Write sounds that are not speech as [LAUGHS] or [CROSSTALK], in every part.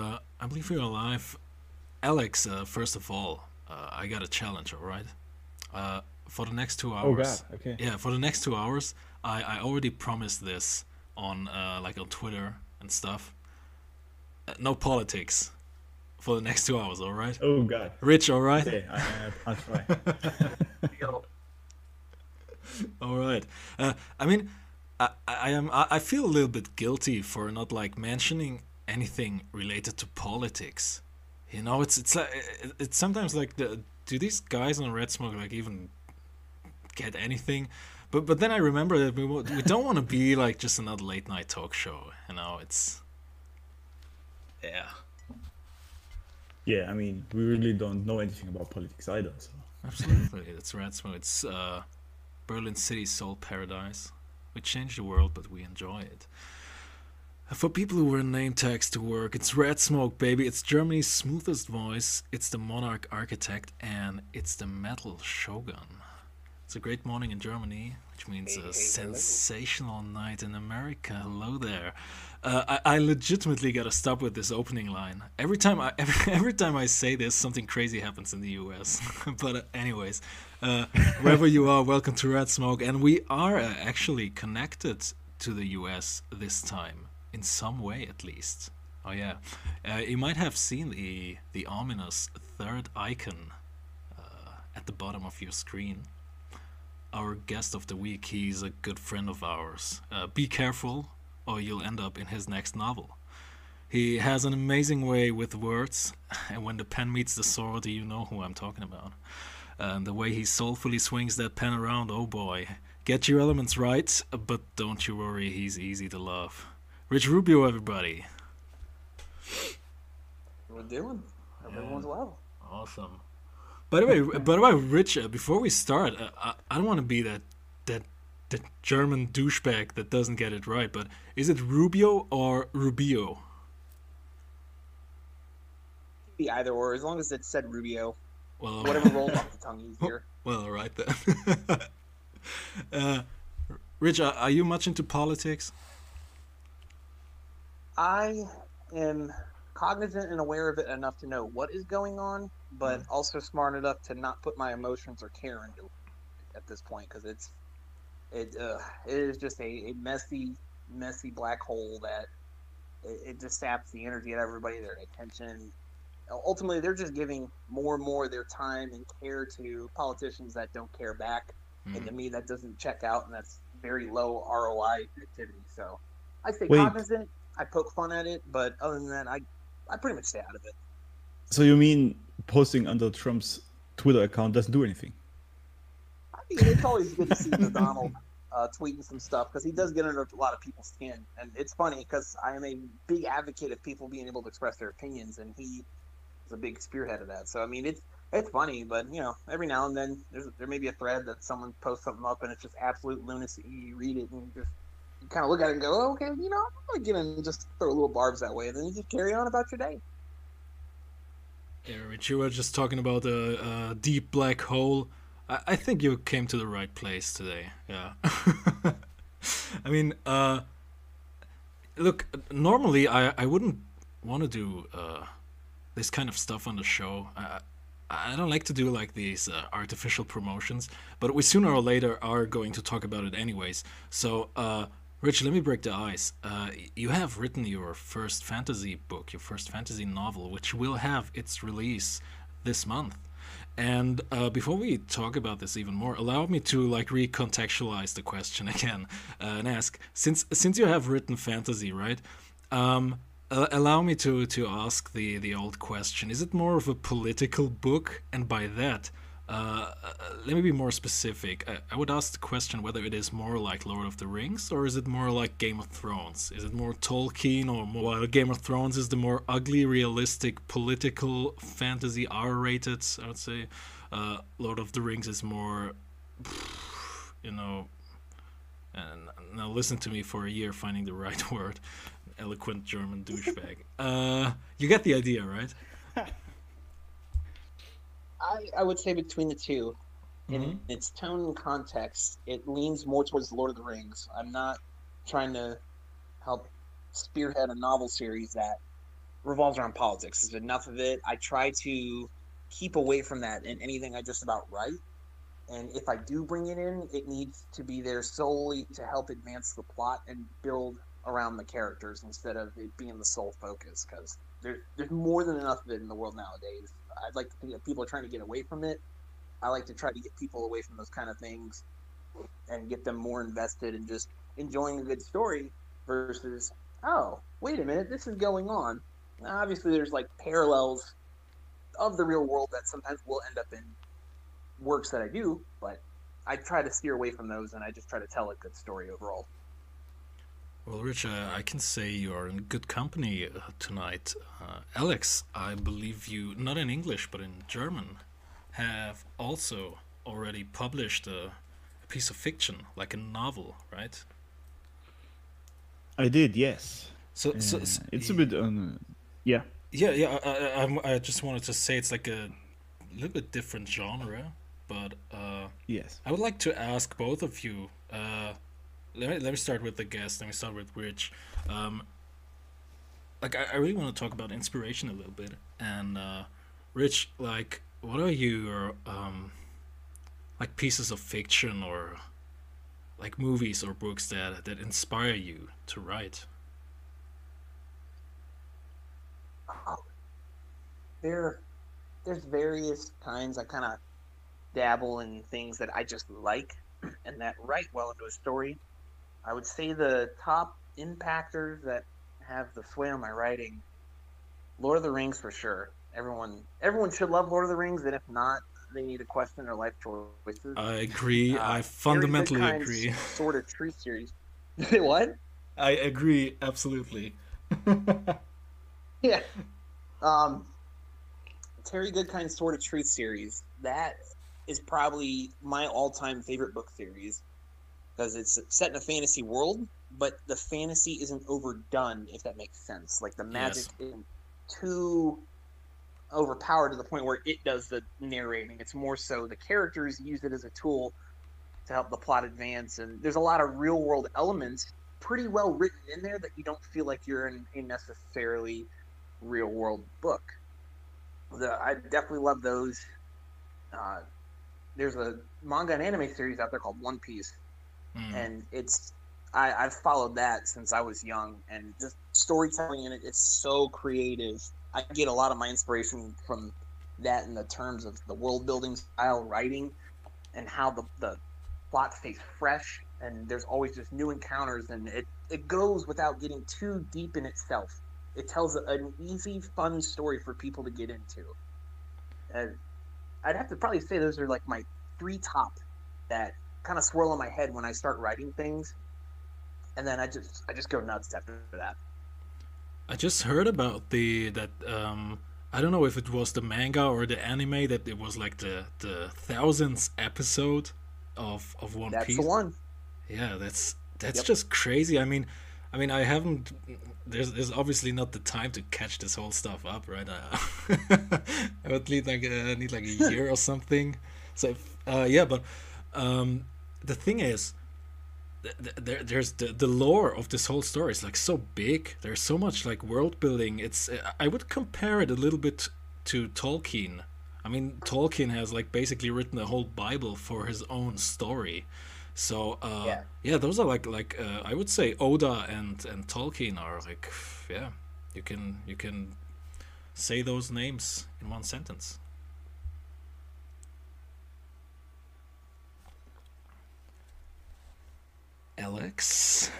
Uh, I believe we are alive. Alex, uh, first of all, uh, I got a challenge, all right? Uh, for the next two hours. Oh, God. Okay. Yeah, for the next two hours, I, I already promised this on uh, like on Twitter and stuff. Uh, no politics for the next two hours, all right? Oh God. Rich, all right? Okay, I, I'll try. [LAUGHS] All right. Uh, I mean, I, I am. I feel a little bit guilty for not like mentioning anything related to politics. You know, it's it's like it's sometimes like the do these guys on Red Smoke like even get anything? But but then I remember that we we don't want to be like just another late night talk show. You know, it's yeah, yeah, I mean, we really don't know anything about politics either. So absolutely. it's Red Smoke. It's uh, Berlin City's soul paradise. We change the world, but we enjoy it. For people who wear name tags to work, it's Red Smoke, baby. It's Germany's smoothest voice. It's the monarch architect, and it's the metal shogun. It's a great morning in Germany, which means a sensational night in America. Hello there. Uh, I, I legitimately gotta stop with this opening line. Every time I every, [LAUGHS] every time I say this, something crazy happens in the U.S. [LAUGHS] but uh, anyways, uh, wherever you are, welcome to Red Smoke, and we are uh, actually connected to the U.S. this time in some way, at least. Oh yeah, uh, you might have seen the the ominous third icon uh, at the bottom of your screen. Our guest of the week, he's a good friend of ours. Uh, be careful, or you'll end up in his next novel. He has an amazing way with words, [LAUGHS] and when the pen meets the sword, you know who I'm talking about. And the way he soulfully swings that pen around, oh boy. Get your elements right, but don't you worry, he's easy to love. Rich Rubio, everybody. We're doing. Everyone's well. Awesome. By the way, [LAUGHS] by the way, Rich, uh, before we start, uh, I, I don't want to be that that that German douchebag that doesn't get it right, but is it Rubio or Rubio? Be either or, as long as it said Rubio. Well, Whatever rolls off the tongue easier. [LAUGHS] well, all right then. [LAUGHS] uh, Rich, are, are you much into politics? I am cognizant and aware of it enough to know what is going on, but also smart enough to not put my emotions or care into it at this point because it's it uh, it is just a, a messy, messy black hole that it, it just saps the energy of everybody, their attention. Ultimately, they're just giving more and more of their time and care to politicians that don't care back, and to me, that doesn't check out, and that's very low ROI activity. So, I stay Wait. cognizant. I poke fun at it, but other than that, I I pretty much stay out of it. So you mean posting under Trump's Twitter account doesn't do anything? I mean, it's always good to see the [LAUGHS] Donald uh, tweeting some stuff because he does get under a lot of people's skin, and it's funny because I am a big advocate of people being able to express their opinions, and he is a big spearhead of that. So I mean, it's it's funny, but you know, every now and then there's there may be a thread that someone posts something up, and it's just absolute lunacy. You read it and you just kind of look at it and go, oh, okay, you know, I'm gonna get in and just throw a little barbs that way, and then you just carry on about your day. Yeah, Rich, you were just talking about a, a deep black hole. I, I think you came to the right place today. Yeah. [LAUGHS] I mean, uh, look, normally I, I wouldn't want to do uh, this kind of stuff on the show. I, I don't like to do like these uh, artificial promotions, but we sooner or later are going to talk about it anyways. So, uh, Rich, let me break the ice. Uh, you have written your first fantasy book, your first fantasy novel, which will have its release this month. And uh, before we talk about this even more, allow me to like recontextualize the question [LAUGHS] again uh, and ask: since since you have written fantasy, right? Um, allow me to to ask the the old question: Is it more of a political book? And by that, uh, uh, let me be more specific. I, I would ask the question whether it is more like Lord of the Rings or is it more like Game of Thrones? Is it more Tolkien or more while Game of Thrones is the more ugly, realistic, political fantasy, R-rated? I would say uh, Lord of the Rings is more, you know. And now listen to me for a year finding the [LAUGHS] right word. Eloquent German douchebag. uh, you get the idea, right? I, I would say between the 2 in Mhm. its tone and context, it leans more towards Lord of the Rings. I'm not trying to help spearhead a novel series that revolves around politics. There's enough of it. I try to keep away from that in anything I just about write. And if I do bring it in, it needs to be there solely to help advance the plot and build around the characters instead of it being the sole focus. Because there, there's more than enough of it in the world nowadays. I'd like to think that people are trying to get away from it. I like to try to get people away from those kind of things and get them more invested in just enjoying a good story versus, oh, wait a minute, this is going on. Now, obviously, there's like parallels of the real world that sometimes will end up in works that I do, but I try to steer away from those and I just try to tell a good story overall. Well, Rich, uh, I can say you are in good company uh, tonight. Uh, Alex, I believe you, not in English but in German, have also already published a, a piece of fiction, like a novel, right? I did, yes. So, so, Uh, so it's a bit yeah. Yeah, yeah. I, I, I'm- just wanted to say it's like a little bit different genre, but uh, Yes. I would like to ask both of you. Let me let me start with the guest. Let me start with Rich. Um, like I, I really want to talk about inspiration a little bit. And uh, Rich, like, what are your um, like pieces of fiction or like movies or books that that inspire you to write? there there's various kinds i kind of dabble in things that i just like [CLEARS THROAT] and that write well into a story i would say the top impactors that have the sway on my writing lord of the rings for sure everyone everyone should love lord of the rings and if not they need to question their life choices I agree. Uh, I fundamentally agree. [LAUGHS] sort of truth series [LAUGHS] what I agree absolutely. [LAUGHS] Yeah. Um, Terry Goodkind's Sword of Truth series. That is probably my all-time favorite book series because it's set in a fantasy world, but the fantasy isn't overdone. If that makes sense, like the magic Yes. isn't too overpowered to the point where it does the narrating. It's more so the characters use it as a tool to help the plot advance, and there's a lot of real-world elements pretty well written in there that you don't feel like you're in a necessarily real world book. The, I definitely love those. Uh, there's a manga and anime series out there called One Piece, Mm. and it's I, I've followed that since I was young, and just storytelling in it, it's so creative. I get a lot of my inspiration from that in the terms of the world building style writing and how the, the plot stays fresh and there's always just new encounters and it, it goes without getting too deep in itself it tells an easy fun story for people to get into and i'd have to probably say those are like my three top that kind of swirl in my head when i start writing things and then i just i just go nuts after that I just heard about the that um I don't know if it was the manga or the anime that it was like the the thousandth episode of of One that's Piece. the one Yeah, that's that's Yep. just crazy. I mean, I mean, I haven't. There's there's obviously not the time to catch this whole stuff up, right? Uh, [LAUGHS] I would need like uh, need like a year or something. So if, uh, yeah, but um, the thing is, th- th- there there's the the lore of this whole story is like so big. There's so much like world building. It's I would compare it a little bit to Tolkien. I mean, Tolkien has like basically written the whole Bible for his own story. So uh, yeah. Yeah. those are like like uh, I would say Oda and and Tolkien are like yeah, you can you can say those names in one sentence. Alex.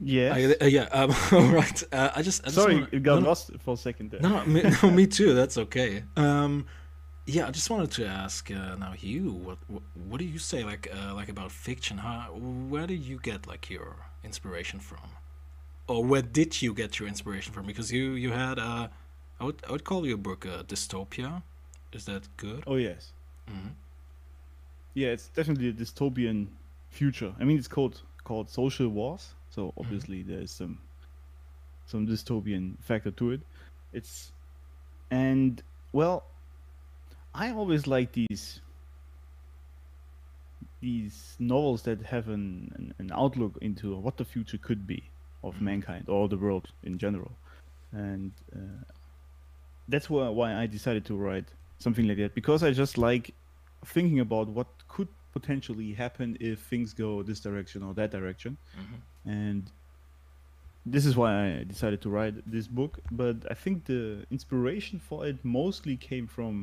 Yeah. Uh, yeah. Um, [LAUGHS] all right. Uh, I just I just Sorry, wanna- it got no, lost for a second there. no, me, no, me too. That's okay. Um, yeah, I just wanted to ask uh, now you what, what what do you say like uh, like about fiction? How where do you get like your inspiration from, or where did you get your inspiration from? Because you you had uh, I would I would call your book uh, dystopia. Is that good? Oh yes. Mhm. Yeah, it's definitely a dystopian future. I mean, it's called called social wars, so obviously there's some some dystopian factor to it. It's and well, I always like these these novels that have an, an, an outlook into what the future could be of Mhm. mankind or the world in general. and uh, that's why why I decided to write something like that because I just like thinking about what could potentially happen if things go this direction or that direction, Mhm. and this is why I decided to write this book. But I think the inspiration for it mostly came from,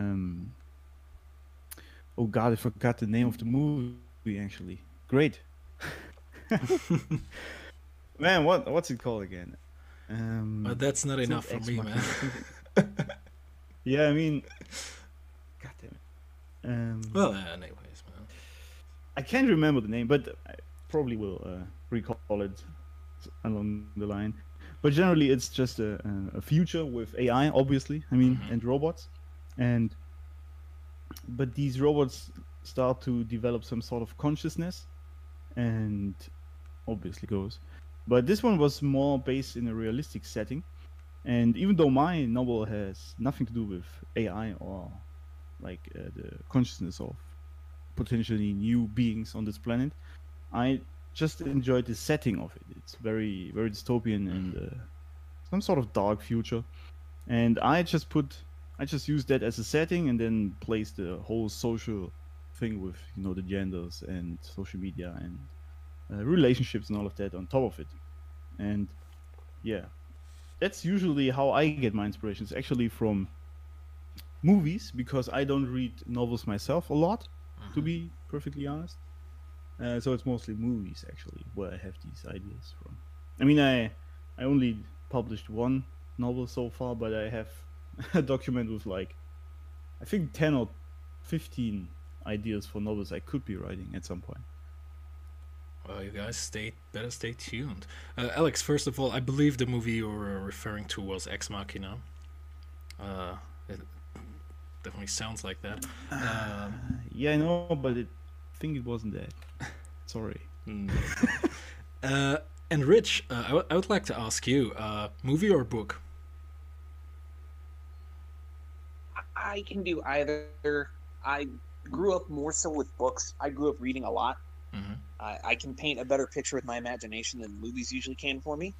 um, oh God, I forgot the name of the movie. Actually, great. [LAUGHS] [LAUGHS] Man, what what's it called again? Um, But that's not enough for Ex me, Machina, man. [LAUGHS] yeah, I mean, God damn it. Um, well, uh, anyways, man. I can't remember the name, but I probably will uh, recall it along the line. But generally, it's just a, a- future with AI, obviously. I mean, Mhm. and robots, and but these robots start to develop some sort of consciousness, and obviously goes. But this one was more based in a realistic setting, and even though my novel has nothing to do with AI or like uh, the consciousness of potentially new beings on this planet. I just enjoyed the setting of it. It's very, very dystopian and uh, some sort of dark future. And I just put, I just used that as a setting and then placed the whole social thing with, you know, the genders and social media and uh, relationships and all of that on top of it. And yeah, that's usually how I get my inspirations. Actually, from movies because I don't read novels myself a lot, to be perfectly honest. Uh, so it's mostly movies actually where I have these ideas from. I mean, I I only published one novel so far, but I have [LAUGHS] a document with like I think ten or fifteen ideas for novels I could be writing at some point. Well, you guys stay better stay tuned. Uh, Alex, first of all, I believe the movie you were referring to was Ex Machina. Uh, definitely sounds like that. Um, Yeah, I know, but it, I think it wasn't that. [LAUGHS] Sorry. mm. [LAUGHS] uh, and Rich, uh, I, w- I would like to ask you, uh, movie or book? I can do either. I grew up more so with books. I grew up reading a lot. hmm I, I can paint a better picture with my imagination than movies usually can for me.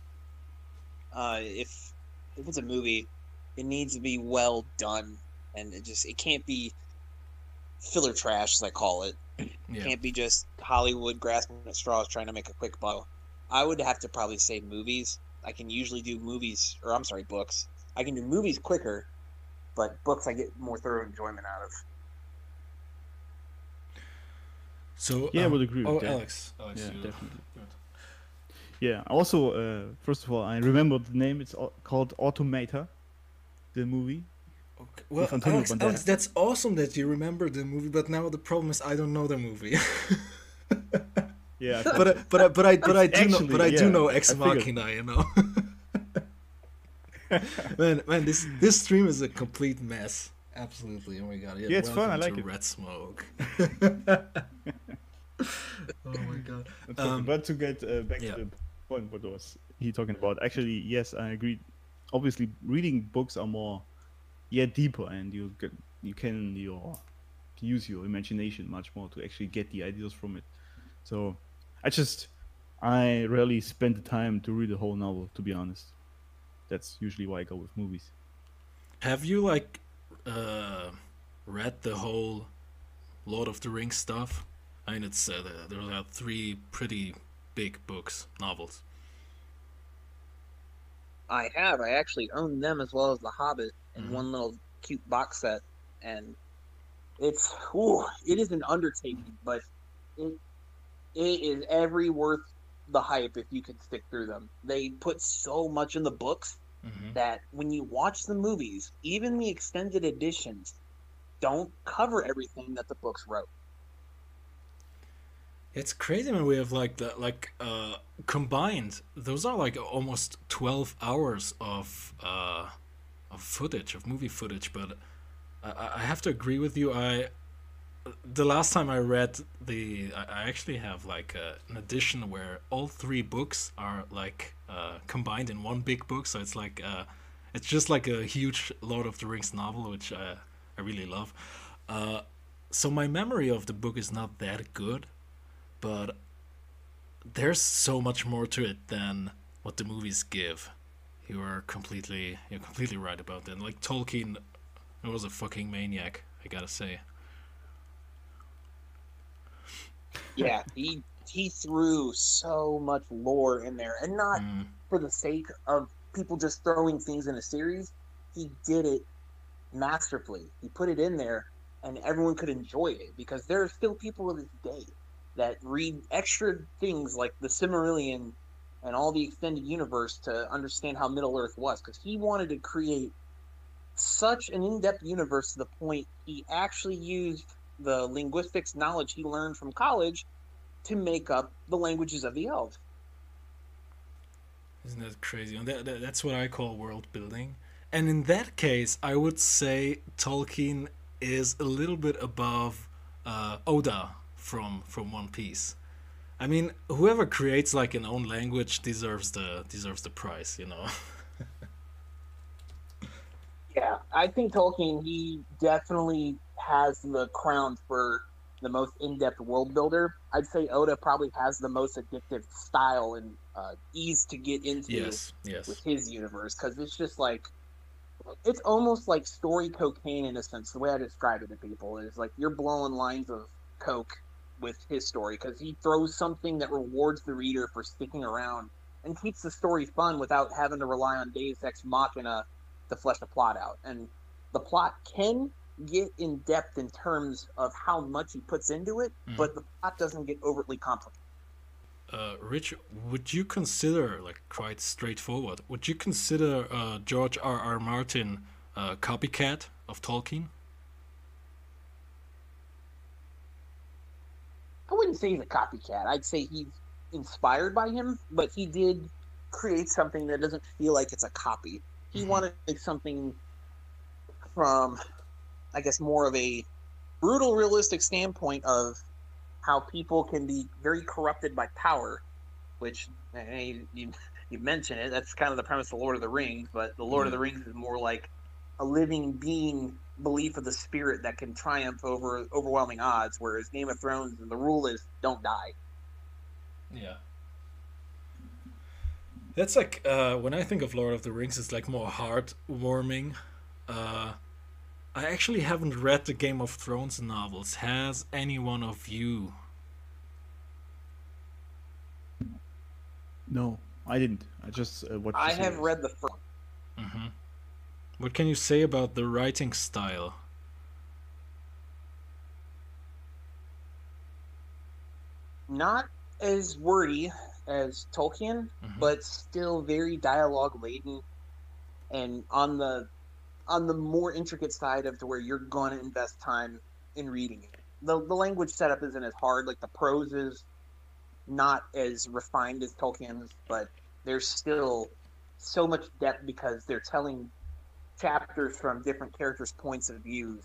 Uh, if if it's a movie, it needs to be well done, and it just it can't be filler trash, as I call it. [CLEARS THROAT] Yeah. Can't be just Hollywood grasping at straws trying to make a quick buck. I would have to probably say movies. I can usually do movies, or I'm sorry, books. I can do movies quicker, but books I get more thorough enjoyment out of. So Yeah, I um, would agree with Oh, that. Alex, Alex, Yeah, you- definitely. good. Yeah. Also, uh, first of all, I remember the name. It's called Automata, the movie. Okay. Well, Antonio Alex, Alex, that's awesome that you remember the movie, but now the problem is I don't know the movie. [LAUGHS] Yeah. [LAUGHS] but I, but I, but I but I do know but I do know Ex. Machina, you know. [LAUGHS] man, man, this this stream is a complete mess. Absolutely. Oh my god. Yeah, it's fun, I like to it. Red Smoke. oh my god. Um, but to get uh, back yeah. to the point, what was he talking about? Actually, yes, I agree. Obviously, reading books are more, yeah, deeper, and you get you can your use your imagination much more to actually get the ideas from it. So, I just I rarely spend the time to read a whole novel. To be honest, that's usually why I go with movies. Have you like uh read the whole Lord of the Rings stuff? I mean, it's uh, there are three pretty big books, novels. I have. I actually own them as well as The Hobbit in Mhm. one little cute box set, and it's ooh, it is an undertaking, but it it is every worth the hype if you can stick through them. They put so much in the books hmm that when you watch the movies, even the extended editions, don't cover everything that the books wrote. It's crazy when we have like the like uh combined. Those are like almost twelve hours of uh of footage of movie footage. But I, I have to agree with you. I the last time I read the I I actually have like a, an edition where all three books are like uh, combined in one big book. So it's like uh, it's just like a huge Lord of the Rings novel, which I I really love. Uh, so my memory of the book is not that good but there's so much more to it than what the movies give you are completely you're completely right about that. Like Tolkien was a fucking maniac, I gotta say. Yeah, he he threw so much lore in there, and not Mm, for the sake of people just throwing things in a series. He did it masterfully. He put it in there, and everyone could enjoy it because there are still people to this day that read extra things like the Silmarillion and all the extended universe to understand how Middle Earth was. Because he wanted to create such an in-depth universe to the point he actually used the linguistics knowledge he learned from college to make up the languages of the elves. isn't that crazy? That, that, that's what I call world building. And in that case, I would say Tolkien is a little bit above uh, Oda from from One Piece. I mean, whoever creates like an own language deserves the deserves the prize, you know. [LAUGHS] Yeah, I think Tolkien he definitely has the crown for the most in-depth world builder. I'd say Oda probably has the most addictive style and uh, ease to get into yes, yes. with his universe because it's just like it's almost like story cocaine in a sense. The way I describe it to people is like you're blowing lines of coke with his story because he throws something that rewards the reader for sticking around and keeps the story fun without having to rely on Deus Ex Machina to flesh the plot out. And the plot can get in depth in terms of how much he puts into it, Mhm. but the plot doesn't get overtly complicated. Uh, Rich, would you consider, like quite straightforward, would you consider uh, George R. R. Martin a copycat of Tolkien? I wouldn't say he's a copycat. I'd say he's inspired by him, but he did create something that doesn't feel like it's a copy. He Mhm. wanted to make something from, I guess, more of a brutal, realistic standpoint of how people can be very corrupted by power, which you, you, you mentioned it. That's kind of the premise of Lord of the Rings, but the Lord of the Rings is more like a living being belief of the spirit that can triumph over overwhelming odds, whereas Game of Thrones, and the rule is don't die. Yeah. That's like uh, when I think of Lord of the Rings, it's like more heartwarming. Uh, I actually haven't read the Game of Thrones novels. Has any one of you? No, I didn't. I just uh, watched. I have series. read the first. hmm What can you say about the writing style? Not as wordy as Tolkien, Mhm. but still very dialogue laden, and on the on the more intricate side of to where you're going to invest time in reading it. The the language setup isn't as hard. Like the prose is not as refined as Tolkien's, but there's still so much depth because they're telling chapters from different characters' points of views,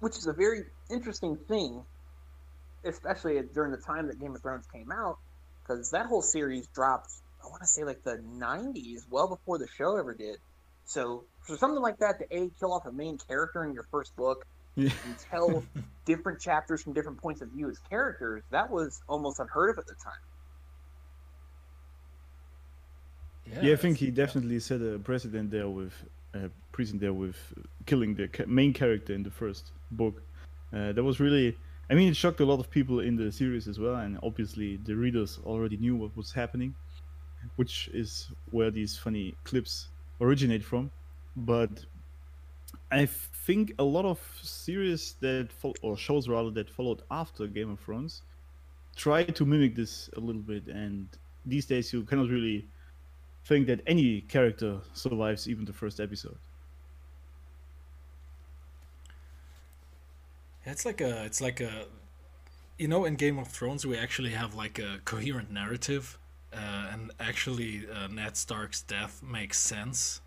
which is a very interesting thing, especially during the time that Game of Thrones came out, because that whole series dropped. I want to say like the '90s, well before the show ever did. So for something like that to a kill off a main character in your first book Yeah. and tell [LAUGHS] different chapters from different points of view as characters, that was almost unheard of at the time. Yeah, I think he definitely set a precedent there with uh, precedent there with killing the main character in the first book. Uh, that was really, I mean, it shocked a lot of people in the series as well, and obviously the readers already knew what was happening, which is where these funny clips originate from. But I think a lot of series that fol- or shows rather that followed after Game of Thrones try to mimic this a little bit, and these days you cannot really think that any character survives even the first episode. It's like a, it's like a, you know, in Game of Thrones we actually have like a coherent narrative, uh, and actually uh, Ned Stark's death makes sense.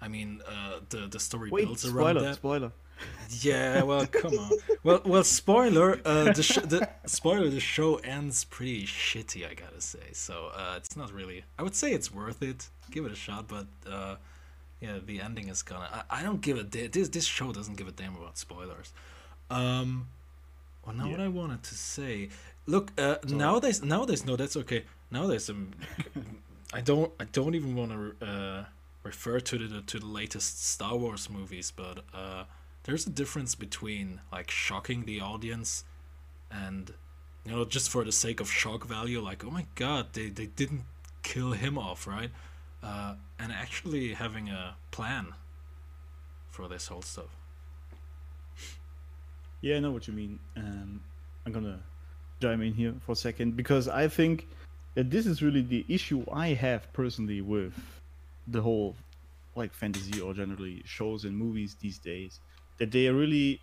I mean, uh, the the story Wait, builds around spoiler, that. spoiler. Yeah, well, come on. Well, well, spoiler. Uh, the sh- the spoiler. The show ends pretty shitty. I gotta say. So uh, it's not really. I would say it's worth it. Give it a shot, but uh, yeah, the ending is gonna. I, I don't give a this. This show doesn't give a damn about spoilers. Um, well, now what I wanted to say. Look, uh, nowadays, nowadays, no, that's okay. Nowadays, um, I don't, I don't even want to uh, refer refer to the to the latest Star Wars movies, but uh, there's a difference between like shocking the audience and you know just for the sake of shock value, like oh my god, they they didn't kill him off, right? Uh, and actually having a plan for this whole stuff. Yeah, I know what you mean. Um, I'm gonna chime in here for a second because I think that this is really the issue I have personally with the whole like fantasy or generally shows and movies these days that they are really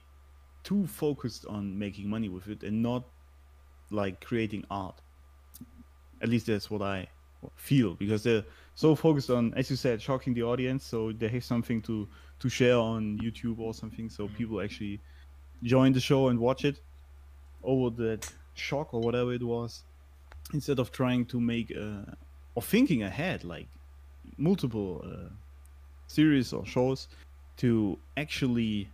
too focused on making money with it and not like creating art. At least that's what i feel because they're so focused on as you said shocking the audience so they have something to to share on youtube or something so people actually join the show and watch it over that shock or whatever it was instead of trying to make uh, or thinking ahead like multiple uh, series or shows to actually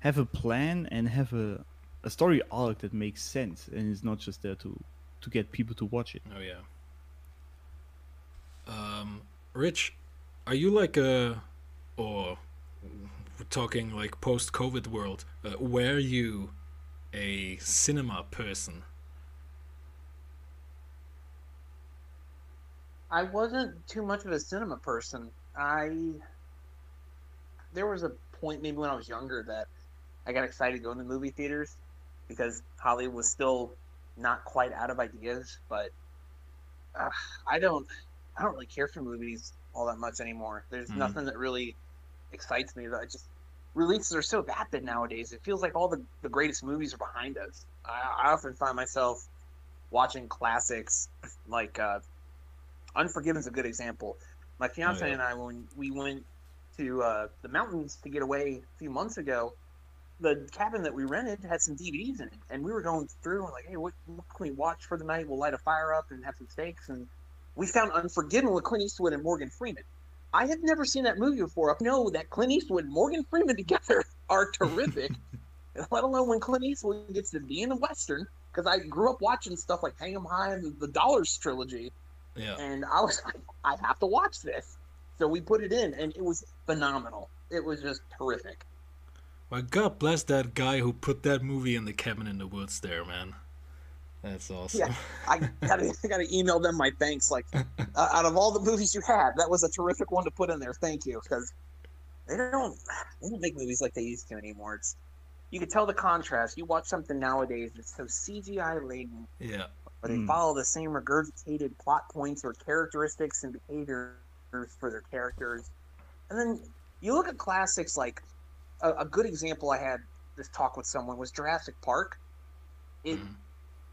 have a plan and have a, a story arc that makes sense and is not just there to to get people to watch it Oh yeah. Um, Rich, are you like a, or we're talking like post-COVID world? Uh, were you a cinema person? I wasn't too much of a cinema person. I there was a point maybe when I was younger that I got excited going to movie theaters because Hollywood was still not quite out of ideas. But uh, I don't I don't really care for movies all that much anymore. There's Mhm. nothing that really excites me. That I just releases are so vapid nowadays. It feels like all the, the greatest movies are behind us. I, I often find myself watching classics [LAUGHS] like uh, Unforgiven's a good example. My fiance yeah. and I, when we went to uh, the mountains to get away a few months ago, the cabin that we rented had some DVDs in it, and we were going through and like, hey, what, what can we watch for the night? We'll light a fire up and have some steaks, and we found Unforgiven with Clint Eastwood and Morgan Freeman. I had never seen that movie before. I know that Clint Eastwood and Morgan Freeman [LAUGHS] together are terrific, [LAUGHS] let alone when Clint Eastwood gets to be in a western. Because I grew up watching stuff like Hang 'em High and the Dollars trilogy, Yeah. and I was like, I have to watch this. So we put it in, and it was phenomenal. It was just terrific. Well, God bless that guy who put that movie in the cabin in the woods there, man. That's awesome. Yeah, I [LAUGHS] gotta, I gotta email them my thanks. Like, uh, out of all the movies you had, that was a terrific one to put in there. Thank you, because they don't, they don't make movies like they used to anymore. It's, you can tell the contrast. You watch something nowadays that's so CGI laden, yeah. but they Hmm. follow the same regurgitated plot points or characteristics and behaviors for their characters. And then you look at classics like a, a good example I had this talk with someone was Jurassic Park. It Mhm.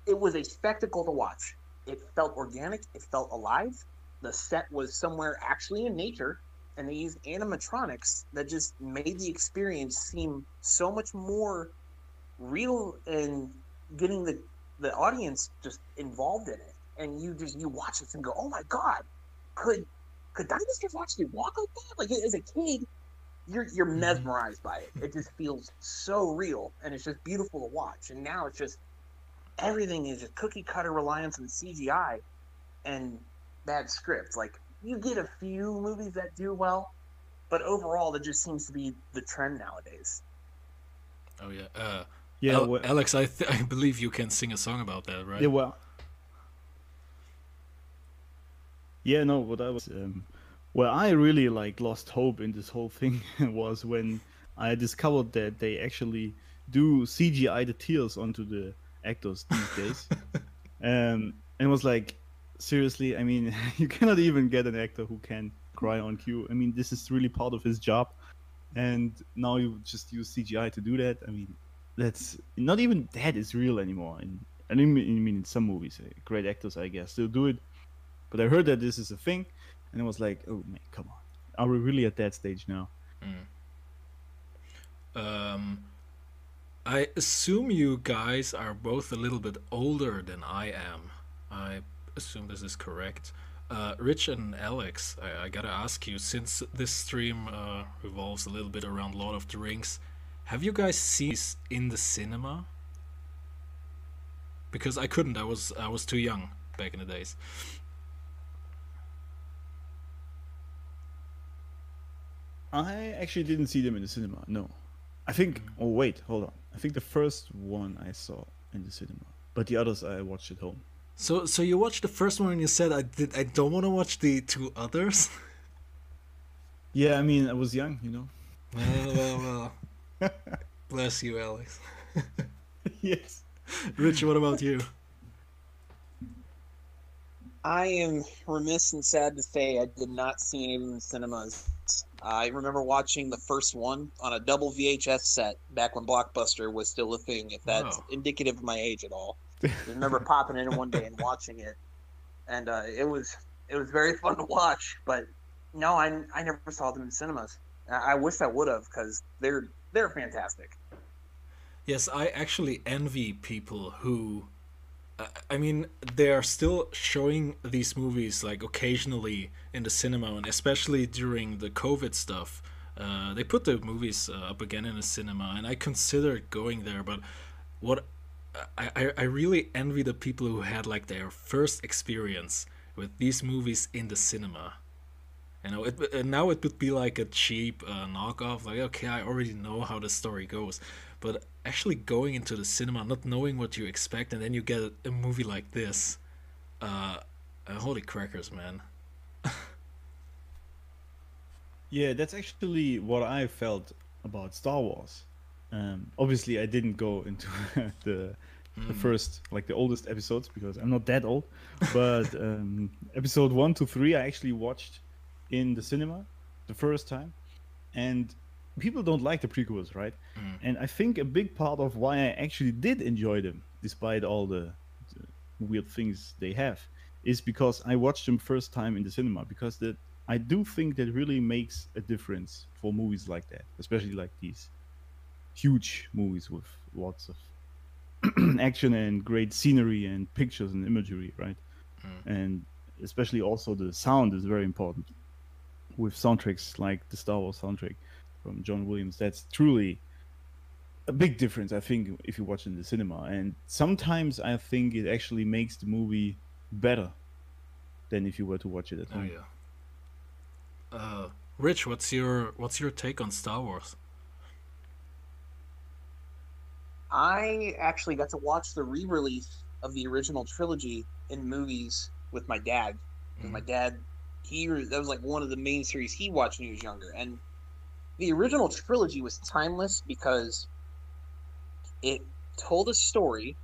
it was a spectacle to watch. It felt organic, it felt alive. The set was somewhere actually in nature, and they used animatronics that just made the experience seem so much more real and getting the the audience just involved in it. And you just you watch this and go, "Oh my god, could could dinosaurs actually walk like that?" Like as a kid, you're you're Mhm. mesmerized by it. It just feels so real, and it's just beautiful to watch. And now it's just everything is just cookie cutter reliance on CGI and bad scripts. Like you get a few movies that do well, but overall, that just seems to be the trend nowadays. Oh yeah. Uh, yeah Al- well, Alex, I th- [LAUGHS] I believe you can sing a song about that, right? yeah well yeah no what i was um where i really like lost hope in this whole thing [LAUGHS] was when i discovered that they actually do cgi the tears onto the actors these days. [LAUGHS] Um and it was like seriously i mean [LAUGHS] you cannot even get an actor who can cry on cue. I mean this is really part of his job. And now you just use cgi to do that. I mean that's not even that is real anymore. And i mean, I mean in some movies uh, great actors i guess still do it. But i heard that this is a thing and i was like oh man come on are we really at that stage now Um, I assume you guys are both a little bit older than I am. I assume this is correct. Uh, Rich and Alex, I, I gotta ask you, since this stream uh, revolves a little bit around Lord of the Rings, have you guys seen this in the cinema? Because I couldn't. I was I was too young back in the days. I actually didn't see them in the cinema. No, I think. Mm. Oh wait, hold on. I think the first one I saw in the cinema, but the others I watched at home. So so you watched the first one and you said I did I don't want to watch the two others. [LAUGHS] Yeah, I mean I was young, you know. well well [LAUGHS] well. Bless you, Alex. [LAUGHS] yes. Rich, what about you? I am remiss and sad to say I did not see any of them in cinemas. I remember watching the first one on a double VHS set back when Blockbuster was still a thing, if that's Wow. indicative of my age at all. [LAUGHS] I remember popping in one day and watching it, and uh, it was it was very fun to watch. But no, I, I never saw them in cinemas. I, I wish I would have because they're they're fantastic. Yes, I actually envy people who. I- mean, they are still showing these movies like occasionally in the cinema, and especially during the COVID stuff. Uh, they put the movies uh, up again in the cinema, and I considered going there. But what I, I really envy the people who had like their first experience with these movies in the cinema. You know, it now it would be like a cheap uh, knockoff. Like, okay, I already know how the story goes, but actually going into the cinema, not knowing what you expect, and then you get a, movie like this, uh, uh, holy crackers, man! [LAUGHS] Yeah, that's actually what I felt about Star Wars. Um, obviously, I didn't go into [LAUGHS] the the first, like the oldest episodes because I'm not that old. But [LAUGHS] um, episode one to three, I actually watched in the cinema the first time, and people don't like the prequels, right? Mm. And I think a big part of why I actually did enjoy them, despite all the, the weird things they have, is because I watched them first time in the cinema. Because that I do think that really makes a difference for movies like that, especially like these huge movies with lots of [CLEARS THROAT] action and great scenery and pictures and imagery, right? Mm. And especially also the sound is very important with soundtracks like the Star Wars soundtrack from John Williams. That's truly a big difference, I think, if you watch in the cinema. And sometimes I think it actually makes the movie better than if you were to watch it at Oh home. yeah. Uh, Rich, what's your what's your take on Star Wars? I actually got to watch the re-release of the original trilogy in movies with my dad. dad. 'Cause My dad, he that was like one of the main series he watched when he was younger, and the original trilogy was timeless because it told a story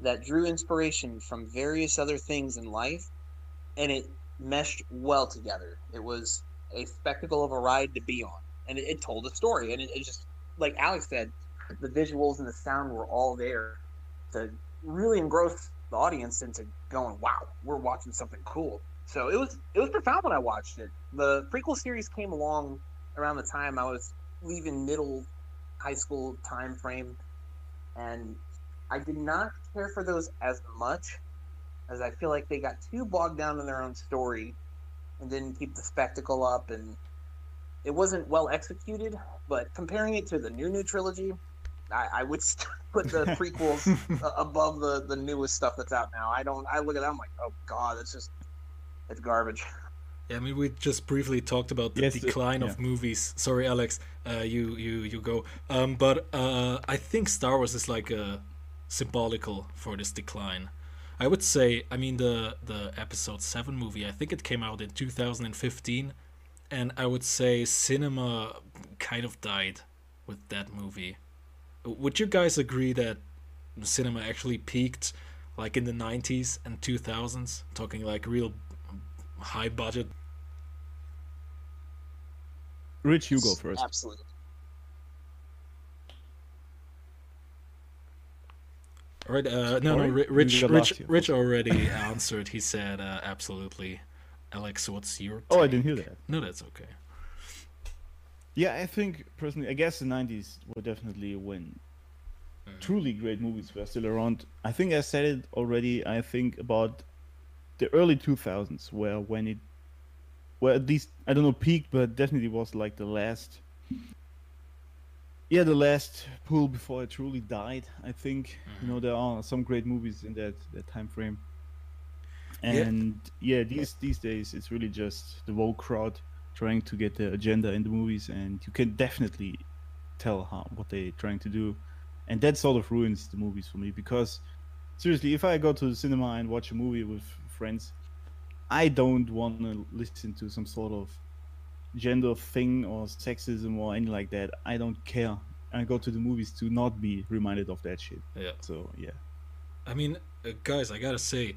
that drew inspiration from various other things in life, and it meshed well together. It was a spectacle of a ride to be on, and it, it told a story, and it, it just like Alex said, the visuals and the sound were all there to really engross the audience into going, "Wow, we're watching something cool." So it was it was profound when I watched it. The prequel series came along around the time I was leaving middle high school time frame, and I did not care for those as much as I feel like they got too bogged down in their own story and didn't keep the spectacle up and it wasn't well executed but comparing it to the new new trilogy i, I would [LAUGHS] st- put the [LAUGHS] prequels above the the newest stuff that's out now. I don't i look at that i'm like oh god it's just it's garbage Yeah, I mean, we just briefly talked about the Yes, uh, decline of movies. Sorry, Alex, uh, you you you go. Um, but uh, I think Star Wars is like a symbolical for this decline. I would say, I mean, the the Episode Seven movie. I think it came out in 2015, and I would say cinema kind of died with that movie. Would you guys agree that cinema actually peaked, like in the 90s and 2000s? Talking like real high budget Rich, you go first. absolutely Right. Uh, no, no. Sorry? Ri- You Rich, Rich. Rich already answered. He said uh, absolutely. Alex, what's your? Oh, I didn't hear that. No, that's okay. Yeah, I think personally, I guess the '90s were definitely when truly great movies were still around. I think I said it already. I think about the early 2000s, where when it, well, at least I don't know peaked, but definitely was like the last. Yeah, the last pool before I truly died. I think you know mm-hmm. there are some great movies in that that time frame. Yeah. And yeah, these these days it's really just the whole crowd trying to get the agenda in the movies, and you can definitely tell how what they're trying to do, and that sort of ruins the movies for me because seriously, if I go to the cinema and watch a movie with friends, I don't want to listen to some sort of gender thing or sexism or anything like that. I don't care. I go to the movies to not be reminded of that shit. Yeah. So yeah. I mean, uh, guys, I gotta say,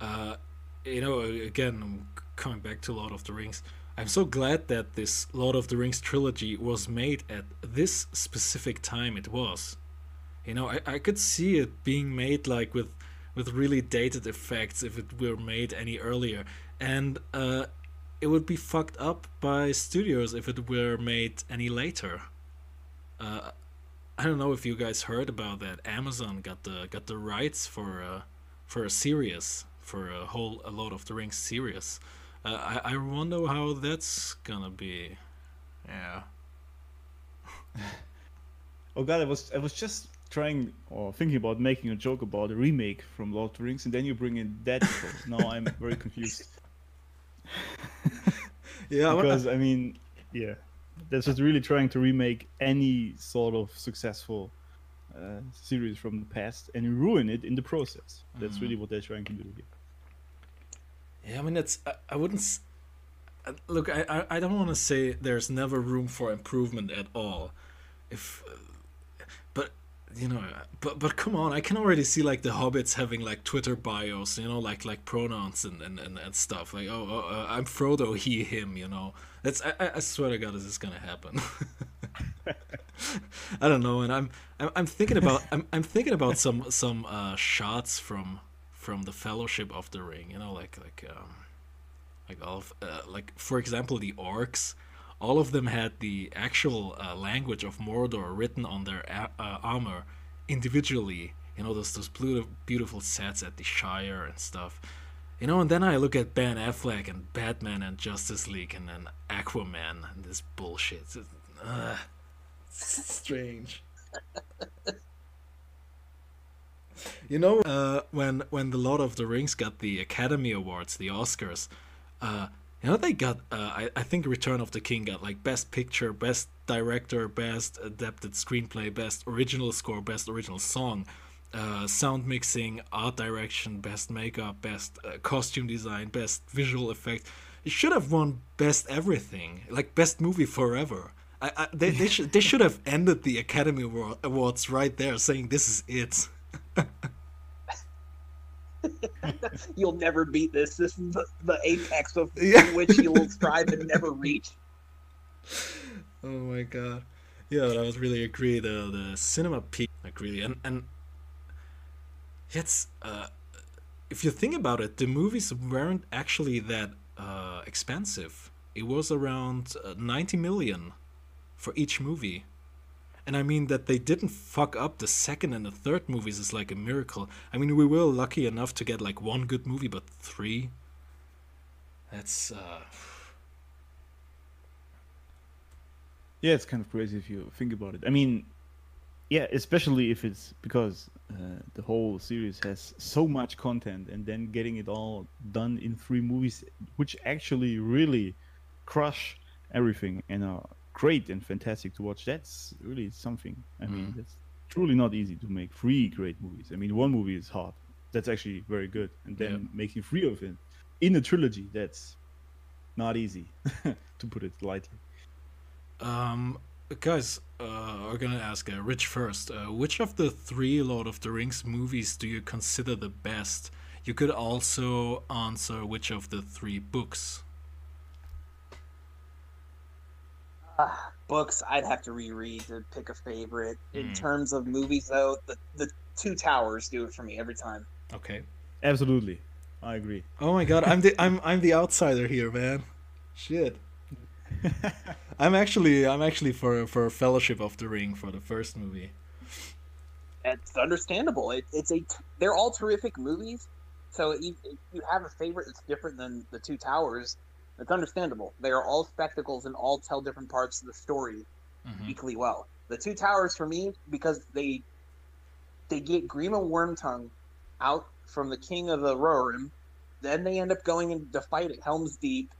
uh, you know, again, I'm coming back to Lord of the Rings. I'm so glad that this Lord of the Rings trilogy was made at this specific time it was. You know, I, I could see it being made like with with really dated effects if it were made any earlier. And uh, it would be fucked up by studios if it were made any later. Uh, I don't know if you guys heard about that. Amazon got the got the rights for uh, for a series for a whole a Lord of the Rings series. Uh, I I wonder how that's gonna be. Yeah. [LAUGHS] oh god, it was it was just trying or thinking about making a joke about a remake from Lord of the Rings, and then you bring in that. now I'm very confused. [LAUGHS] yeah, because I mean, yeah, that's just really trying to remake any sort of successful uh, series from the past and ruin it in the process. That's mm. really what they're trying to do here. Yeah, I mean, it's I, I wouldn't look. I I don't want to say there's never room for improvement at all. If you know but but come on i can already see like the hobbits having like twitter bios you know like like pronouns and and, and, and stuff like oh, oh uh, i'm frodo he him you know. That's I, I swear to god this is gonna happen. [LAUGHS] I don't know and i'm i'm, I'm thinking about I'm, I'm thinking about some some uh shots from from the fellowship of the ring you know like like um like all of, uh, like for example the orcs all of them had the actual uh, language of Mordor written on their a- uh, armor individually. You know, those those beautiful sets at the Shire and stuff. You know, and then I look at Ben Affleck and Batman and Justice League and then Aquaman and this bullshit. It's, uh, strange. [LAUGHS] you know, uh, when when the Lord of the Rings got the Academy Awards, the Oscars, uh, you know they got uh, I, I think return of the king got like best picture best director best adapted screenplay best original score best original song uh, sound mixing art direction best makeup best uh, costume design best visual effect it should have won best everything like best movie forever. I, I they, they, should, they should have ended the academy awards right there saying this is it [LAUGHS] You'll never beat this. This is the, the apex of [LAUGHS] yeah. [LAUGHS] which you'll strive and never reach. Oh my god. Yeah, I was really agree. The the cinema peak, like really, and and it's uh, if you think about it, the movies weren't actually that uh, expensive. It was around uh, ninety million for each movie. And I mean that they didn't fuck up the second and the third movies is like a miracle. I mean we were lucky enough to get like one good movie, but three. That's uh Yeah, it's kind of crazy if you think about it. I mean, yeah, especially if it's because uh, the whole series has so much content, and then getting it all done in three movies, which actually really crush everything and are great and fantastic to watch. That's really something. I mean, mm. it's truly not easy to make three great movies. I mean, one movie is hard. That's actually very good, and then yeah. making three of it in a trilogy, that's not easy, [LAUGHS] to put it lightly. Um, guys, uh, we're gonna ask uh, Rich first. Uh, which of the three Lord of the Rings movies do you consider the best? You could also answer which of the three books. Uh, books, I'd have to reread to pick a favorite. Mm. In hmm. terms of movies, though, the the Two Towers do it for me every time. Okay. Absolutely, I agree. Oh my god, I'm the I'm I'm the outsider here, man. Shit. [LAUGHS] I'm actually I'm actually for for Fellowship of the Ring for the first movie. It's understandable. It, it's a they're all terrific movies. So you, you have a favorite that's different than the Two Towers, it's understandable. They are all spectacles and all tell different parts of the story mm-hmm. equally well. The two towers for me because they they get Grima Wormtongue out from the king of the Rohirrim, then they end up going in to fight at Helm's Deep,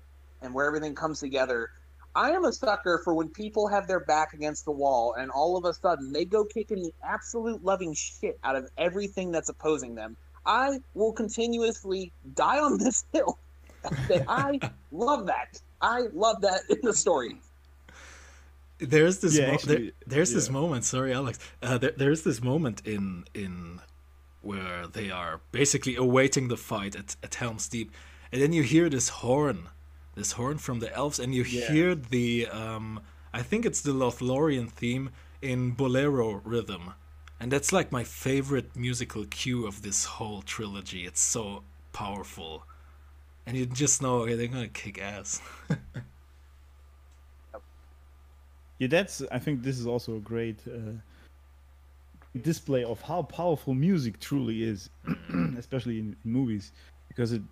and where everything comes together. I am a sucker for when people have their back against the wall and all of a sudden they go kicking the absolute loving shit out of everything that's opposing them. I will continuously die on this [LAUGHS] hill. That I love that. I love that in the story. There's this. Yeah, mo- actually, there- there's this moment. Sorry, Alex. Uh, there, there's this moment in in where they are basically awaiting the fight at, at Helm's Deep, and then you hear this horn, this horn from the elves, and you Yeah. hear the um, I think it's the Lothlorien theme in bolero rhythm, and that's like my favorite musical cue of this whole trilogy. It's so powerful, and you just know okay, they're gonna kick ass. [LAUGHS] Yeah, that's. I think this is also a great uh, display of how powerful music truly is, [CLEARS THROAT] especially in, in movies, because it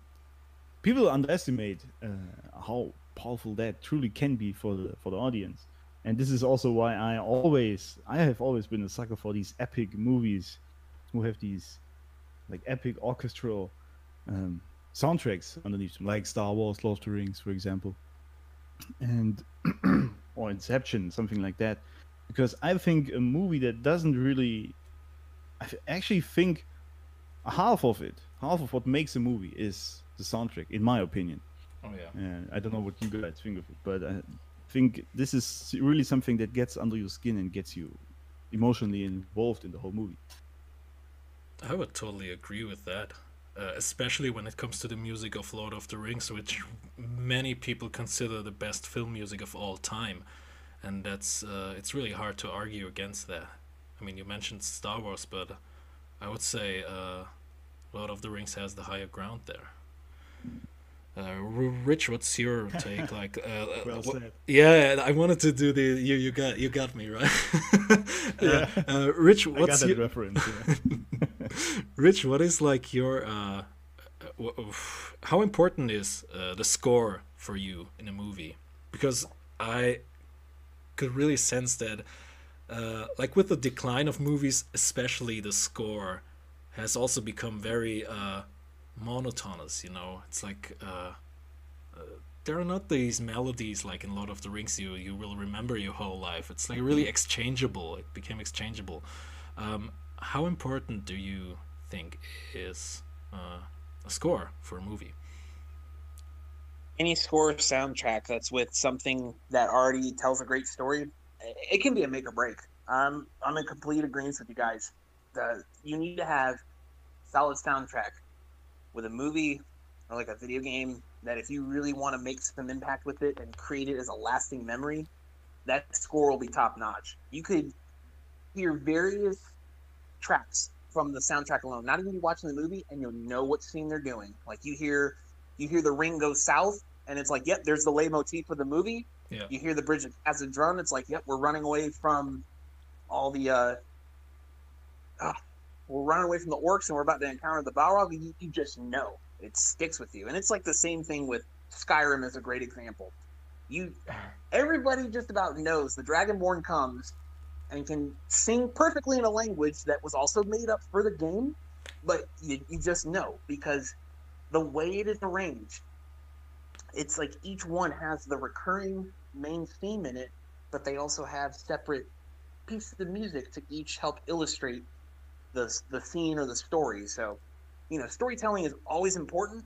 people underestimate uh, how powerful that truly can be for the for the audience. And this is also why I always, I have always been a sucker for these epic movies, who have these like epic orchestral um, soundtracks underneath them, like Star Wars, Lord of the Rings, for example, and [CLEARS THROAT] or Inception, something like that. Because I think a movie that doesn't really, I actually think half of it, half of what makes a movie is the soundtrack, in my opinion. Oh yeah. Uh, I don't know what you guys think of it, but I think this is really something that gets under your skin and gets you emotionally involved in the whole movie. I would totally agree with that, uh, especially when it comes to the music of Lord of the Rings, which many people consider the best film music of all time, and that's uh, it's really hard to argue against that. I mean, you mentioned Star Wars, but I would say uh, Lord of the Rings has the higher ground there. Uh, Rich, what's your [LAUGHS] take? Like, uh, Well yeah, I wanted to do the you you got you got me right. [LAUGHS] Yeah. Rich, I got what's that your, reference. yeah. [LAUGHS] [LAUGHS] Rich, what is like your uh, uh, how important is uh, the score for you in a movie? Because I could really sense that, uh, like with the decline of movies, especially the score has also become very uh, monotonous. You know, it's like uh, uh, there are not these melodies like in Lord of the Rings you you will remember your whole life. It's like really exchangeable. It became exchangeable. Um, how important do you think is uh, a score for a movie? any score soundtrack that's with something that already tells a great story, it can be a make or break. Um, I'm in complete agreement with you guys. The, you need to have solid soundtrack with a movie or like a video game that if you really want to make some impact with it and create it as a lasting memory, that score will be top notch. You could hear various tracks from the soundtrack alone, not even be watching the movie, and you'll know what scene they're doing. Like you hear you hear the ring go south, and it's like, yep, there's the leitmotif of the movie. Yeah. You hear the bridge Khazad-dûm, it's like, yep, we're running away from all the uh ah, we're running away from the orcs and we're about to encounter the Balrog, you, you just know. It sticks with you. And it's like the same thing with Skyrim is a great example. You [SIGHS] everybody just about knows the Dragonborn comes and can sing perfectly in a language that was also made up for the game, but you, you just know because the way it is arranged, it's like each one has the recurring main theme in it, but they also have separate pieces of music to each help illustrate the the scene or the story. So, you know, storytelling is always important,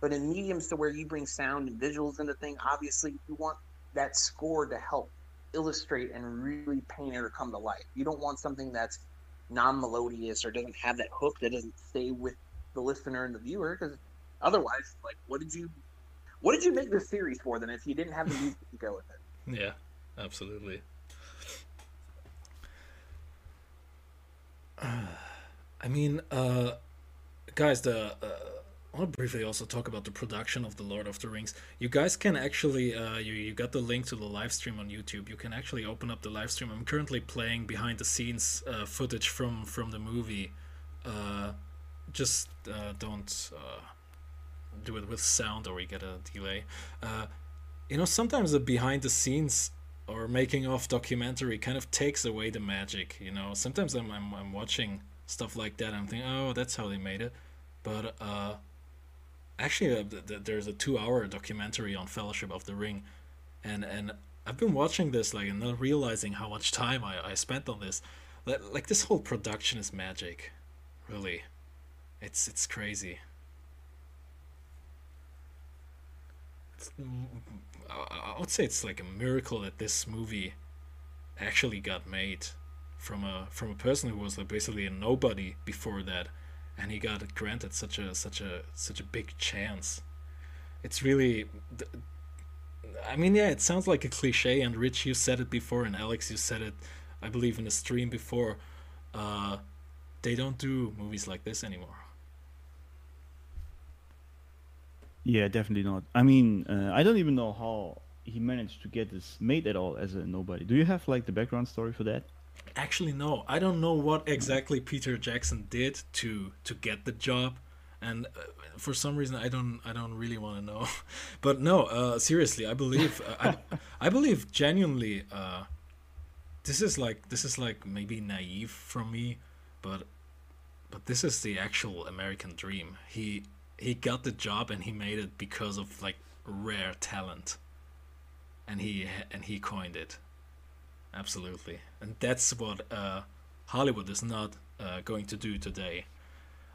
but in mediums to where you bring sound and visuals into the thing, obviously you want that score to help illustrate and really paint it or come to life. You don't want something that's non-melodious or doesn't have that hook that doesn't stay with the listener and the viewer because otherwise like what did you what did you make this series for then if you didn't have the music to go with it [LAUGHS] Yeah, absolutely. [SIGHS] I mean, uh, guys, the uh, I want to briefly also talk about the production of the Lord of the Rings. You guys can actually, uh, you you got the link to the live stream on YouTube. You can actually open up the live stream. I'm currently playing behind the scenes uh, footage from from the movie. Uh, just uh, don't uh, do it with sound or we get a delay. Uh, you know, sometimes the behind the scenes or making of documentary kind of takes away the magic. You know, sometimes I'm I'm, I'm watching stuff like that. I'm thinking, oh, that's how they made it, but actually, uh, th- th- there's a two-hour documentary on Fellowship of the Ring, and and I've been watching this like and not realizing how much time I, I spent on this. Like, like this whole production is magic, really. It's it's crazy. It's, mm, I I would say it's like a miracle that this movie actually got made from a from a person who was like basically a nobody before that, and he got granted such a such a such a big chance. It's really, I mean, yeah, it sounds like a cliche, and Rich, you said it before, and Alex, you said it, I believe, in a stream before. Uh, they don't do movies like this anymore. Yeah, definitely not. I mean, uh, I don't even know how he managed to get this made at all as a nobody. Do you have like the background story for that? Actually, no. I don't know what exactly Peter Jackson did to to get the job, and uh, for some reason I don't I don't really want to know. [LAUGHS] But no, uh, seriously, I believe uh, I, [LAUGHS] I believe genuinely. Uh, this is like this is like maybe naive from me, but but this is the actual American dream. He he got the job and he made it because of like rare talent, and he and he coined it. Absolutely, and that's what uh, Hollywood is not uh, going to do today.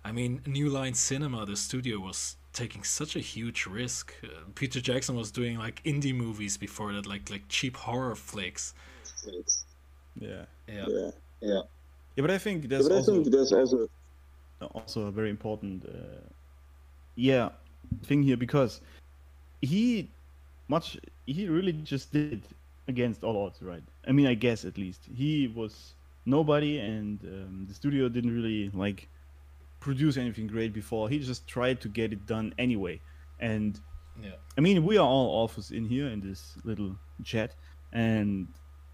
I mean, New Line Cinema, the studio, was taking such a huge risk. Uh, Peter Jackson was doing like indie movies before that, like like cheap horror flicks. Yeah. Yeah, Yeah, yeah. Yeah, but I think there's But I also think there's also also a very important uh, yeah thing here because he much he really just did against all odds right i mean i guess at least he was nobody and um, the studio didn't really like produce anything great before he just tried to get it done anyway and yeah. I mean, we are all authors in here in this little chat, and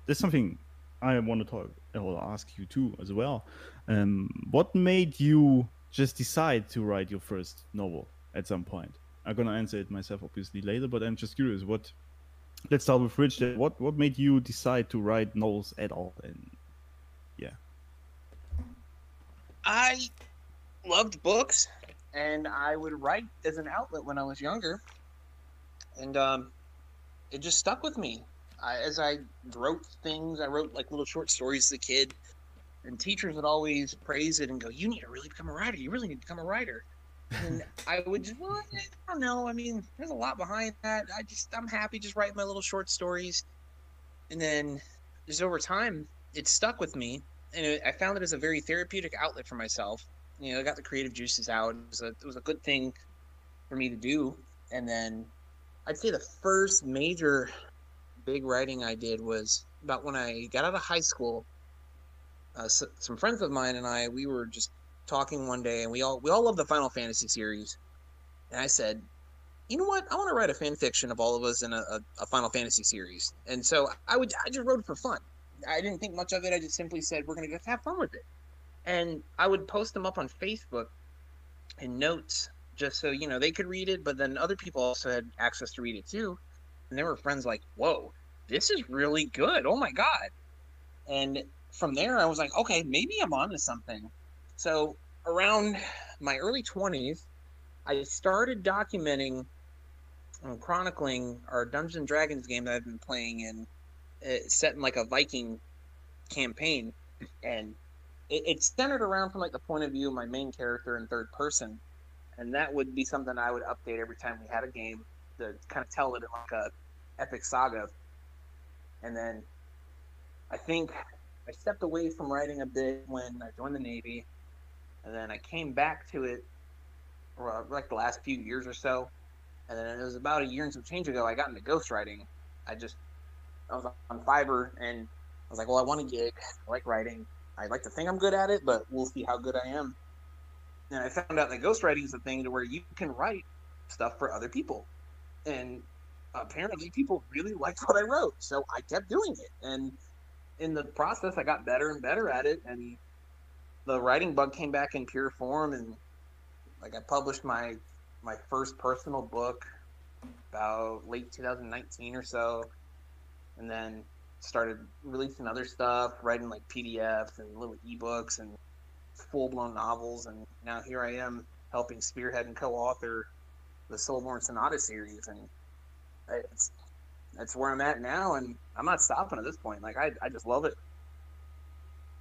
there's something I want to talk or ask you too as well. Um, what made you just decide to write your first novel at some point? I'm gonna answer it myself obviously later, but I'm just curious. What? Let's start with Rich. What what made you decide to write novels at all? And yeah, I loved books, and I would write as an outlet when I was younger, and um, it just stuck with me. I, as I wrote things, I wrote like little short stories as a kid, and teachers would always praise it and go, "You need to really become a writer. You really need to become a writer." And I would just, well, I don't know. I mean, there's a lot behind that. I just, I'm happy just writing my little short stories, and then just over time, it stuck with me and it, I found it as a very therapeutic outlet for myself. You know, I got the creative juices out. It was a it was a good thing for me to do. And then I'd say the first major big writing I did was about when I got out of high school. Uh, s some friends of mine and I we were just talking one day, and we all we all love the Final Fantasy series. And I said, you know what? I want to write a fan fiction of all of us in a, a, a Final Fantasy series. And so I would I just wrote it for fun. I didn't think much of it. I just simply said we're gonna just have fun with it, and I would post them up on Facebook in notes just so you know they could read it, but then other people also had access to read it too. And there were friends like, "Whoa, this is really good! Oh my god!" And from there, I was like, "Okay, maybe I'm onto something." So around my early twenties, I started documenting and chronicling our Dungeons and Dragons game that I've been playing in it's set in like a Viking campaign, and it, it's centered around from like the point of view of my main character in third person, and that would be something I would update every time we had a game to kind of tell it in like a epic saga. And then I think I stepped away from writing a bit when I joined the Navy, and then I came back to it like the last few years or so. And then it was about a year and some change ago I got into ghostwriting. I just I was on Fiverr and I was like, well, I want a gig. I like writing. I like to think I'm good at it, but we'll see how good I am. And I found out that ghostwriting is a thing to where you can write stuff for other people. And apparently people really liked what I wrote. So I kept doing it. And in the process, I got better and better at it. And the writing bug came back in pure form. And like I published my, my first personal book about late 2019 or so and then started releasing other stuff, writing like PDFs and little ebooks and full blown novels. And now here I am helping spearhead and co author the Soulborn Sonata series, and it's that's where I'm at now, and I'm not stopping at this point. Like I, I just love it.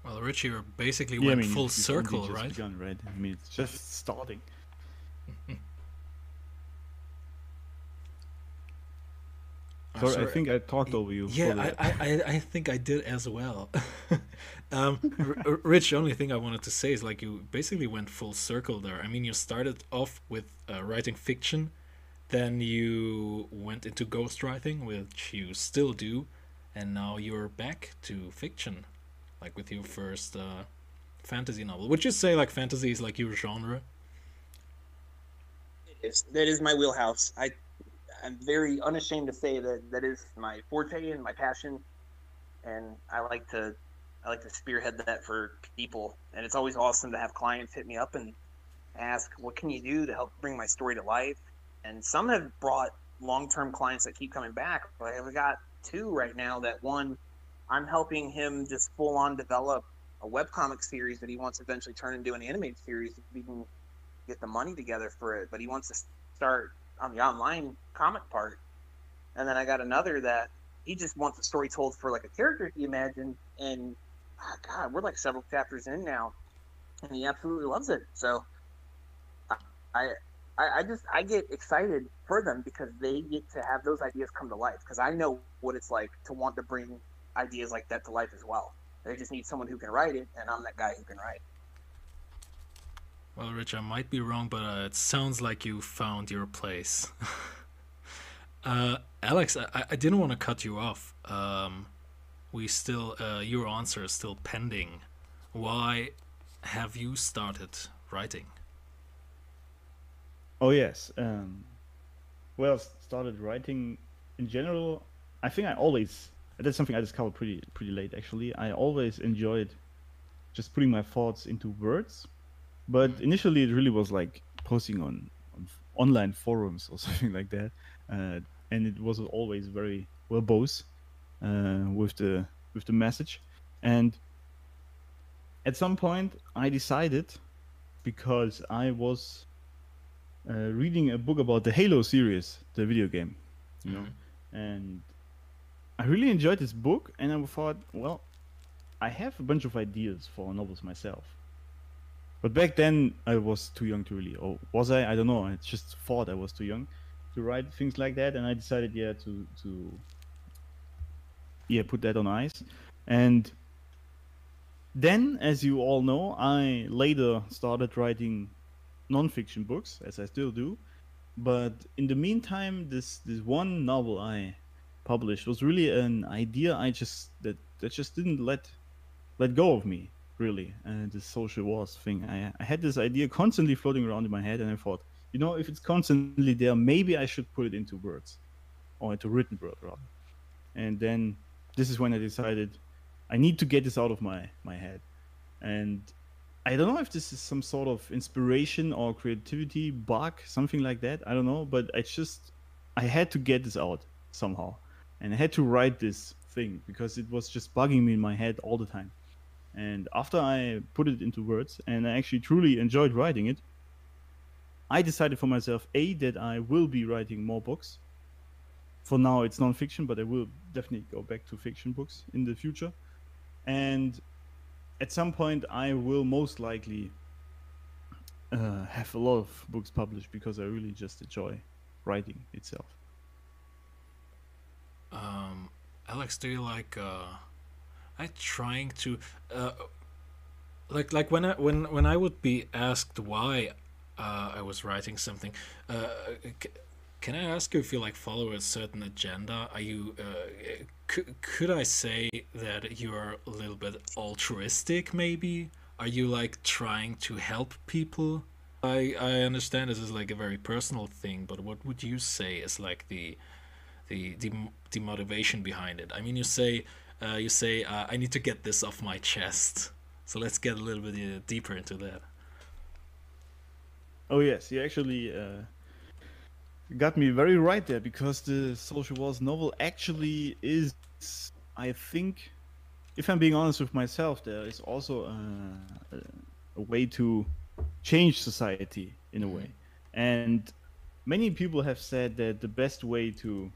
Well, Richie, you basically Yeah, I went mean, full circle, just right? begun, right? I mean, it's just starting. [LAUGHS] Oh, Sorry, I think I talked over you. Yeah, I. I, I, I think I did as well. [LAUGHS] um, Rich, the only thing I wanted to say is like you basically went full circle there. I mean, you started off with uh, writing fiction, then you went into ghostwriting, which you still do, and now you're back to fiction, like with your first uh, fantasy novel. Would you say like fantasy is like your genre? It's, that is my wheelhouse. I, I'm very unashamed to say that that is my forte and my passion, and I like to, I like to spearhead that for people. And it's always awesome to have clients hit me up and ask, "What can you do to help bring my story to life?" And some have brought long-term clients that keep coming back. Like we got two right now. That one, I'm helping him just full-on develop a webcomic series that he wants to eventually turn into an animated series. If we can get the money together for it, but he wants to start on the online comic part. And then I got another that he just wants a story told for like a character he imagined, and ah, God, we're like several chapters in now, and he absolutely loves it. So I, I, I just I get excited for them because they get to have those ideas come to life. Because I know what it's like to want to bring ideas like that to life as well. They just need someone who can write it, and I'm that guy who can write. Well, Rich, I might be wrong, but uh, it sounds like you found your place. [LAUGHS] uh, Alex, I, I didn't want to cut you off. Um, we still, uh, your answer is still pending. Why have you started writing? Oh yes. Um, well, s- started writing in general. I think I always that's something I discovered pretty pretty late actually. I always enjoyed just putting my thoughts into words, but initially it really was like posting on, on online forums or [LAUGHS] something like that, uh, and it was always very verbose uh, with the with the message, and at some point I decided because I was uh, reading a book about the Halo series, the video game, you know, and I really enjoyed this book, and I thought, well, I have a bunch of ideas for novels myself. But back then, I was too young to really, or was I? I don't know. I just thought I was too young to write things like that, and I decided, yeah, to to yeah, put that on ice. And then, as you all know, I later started writing non-fiction books, as I still do. But in the meantime, this this one novel I published was really an idea I just that that just didn't let let go of me really. And the social wars thing, I I had this idea constantly floating around in my head, and I thought, you know, if it's constantly there, maybe I should put it into words, or into written word rather. And then this is when I decided I need to get this out of my my head, and I don't know if this is some sort of inspiration or creativity bug, something like that. I don't know, but I just I had to get this out somehow, and I had to write this thing because it was just bugging me in my head all the time. And after I put it into words, and I actually truly enjoyed writing it, I decided for myself a that I will be writing more books. For now, it's non-fiction, but I will definitely go back to fiction books in the future. And at some point I will most likely uh, have a lot of books published because I really just enjoy writing itself. Um, Alex, do you like? Uh, I trying to, uh, like like when I when when I would be asked why uh, I was writing something. Uh, c- can I ask you if you like follow a certain agenda? Are you? Uh, c- could I say that you're a little bit altruistic? Maybe. Are you like trying to help people? I I understand this is like a very personal thing, but what would you say is like the the the, the motivation behind it. I mean, you say uh, you say uh, I need to get this off my chest. So let's get a little bit uh, deeper into that. Oh yes, you actually uh, got me very right there because the Social Wars novel actually is, I think, if I'm being honest with myself, there is also a, a, a way to change society in a way, and many people have said that the best way to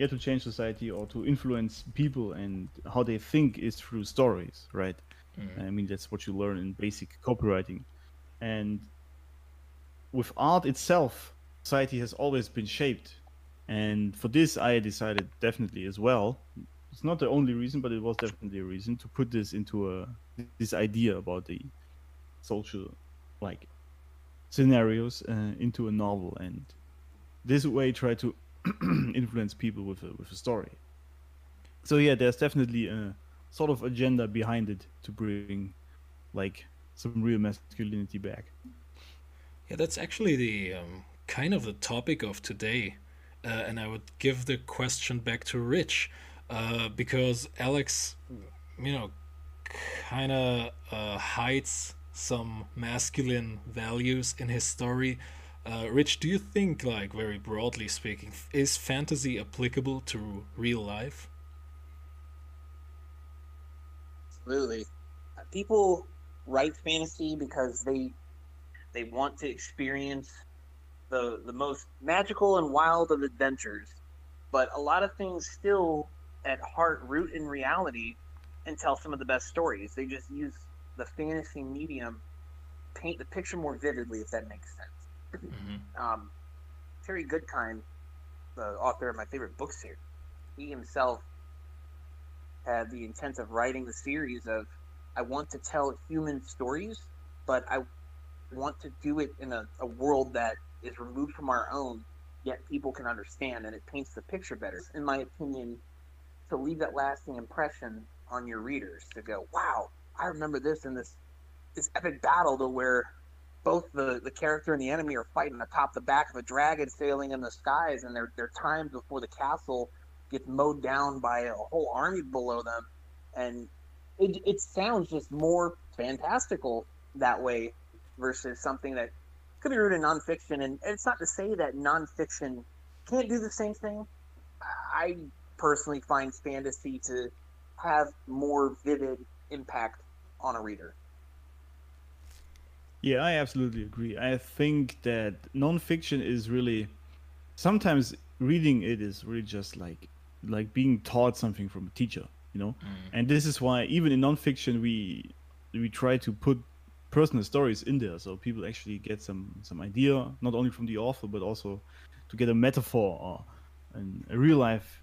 yeah to change society or to influence people and how they think is through stories, right? Mm. I mean that's what you learn in basic copywriting, and with art itself, society has always been shaped, and for this I decided definitely as well. It's not the only reason, but it was definitely a reason to put this into a this idea about the social like scenarios uh, into a novel and this way try to [CLEARS THROAT] influence people with a with a story so yeah there's definitely a sort of agenda behind it to bring like some real masculinity back Yeah, that's actually the um, kind of the topic of today. Uh, and I would give the question back to Rich uh, because Alex, you know, kind of uh, hides some masculine values in his story. Uh, Rich, do you think, like, very broadly speaking, is fantasy applicable to real life? Absolutely. People write fantasy because they they want to experience the the most magical and wild of adventures. But a lot of things still at heart root in reality and tell some of the best stories. They just use the fantasy medium paint the picture more vividly if that makes sense. Hmm Um, Terry Goodkind, the author of my favorite books here, he himself had the intent of writing the series of I want to tell human stories, but I want to do it in a, a world that is removed from our own, yet people can understand and it paints the picture better. In my opinion, to leave that lasting impression on your readers to go, wow, I remember this in this this epic battle to where both the, the character and the enemy are fighting atop the back of a dragon sailing in the skies, and there are times before the castle gets mowed down by a whole army below them, and it it sounds just more fantastical that way versus something that could be rooted in nonfiction. And it's not to say that nonfiction can't do the same thing. I personally find fantasy to have more vivid impact on a reader. Yeah, I absolutely agree. I think that nonfiction is really sometimes reading it is really just like like being taught something from a teacher, you know. Mm. And this is why even in nonfiction we we try to put personal stories in there, so people actually get some some idea not only from the author but also to get a metaphor or an, a real life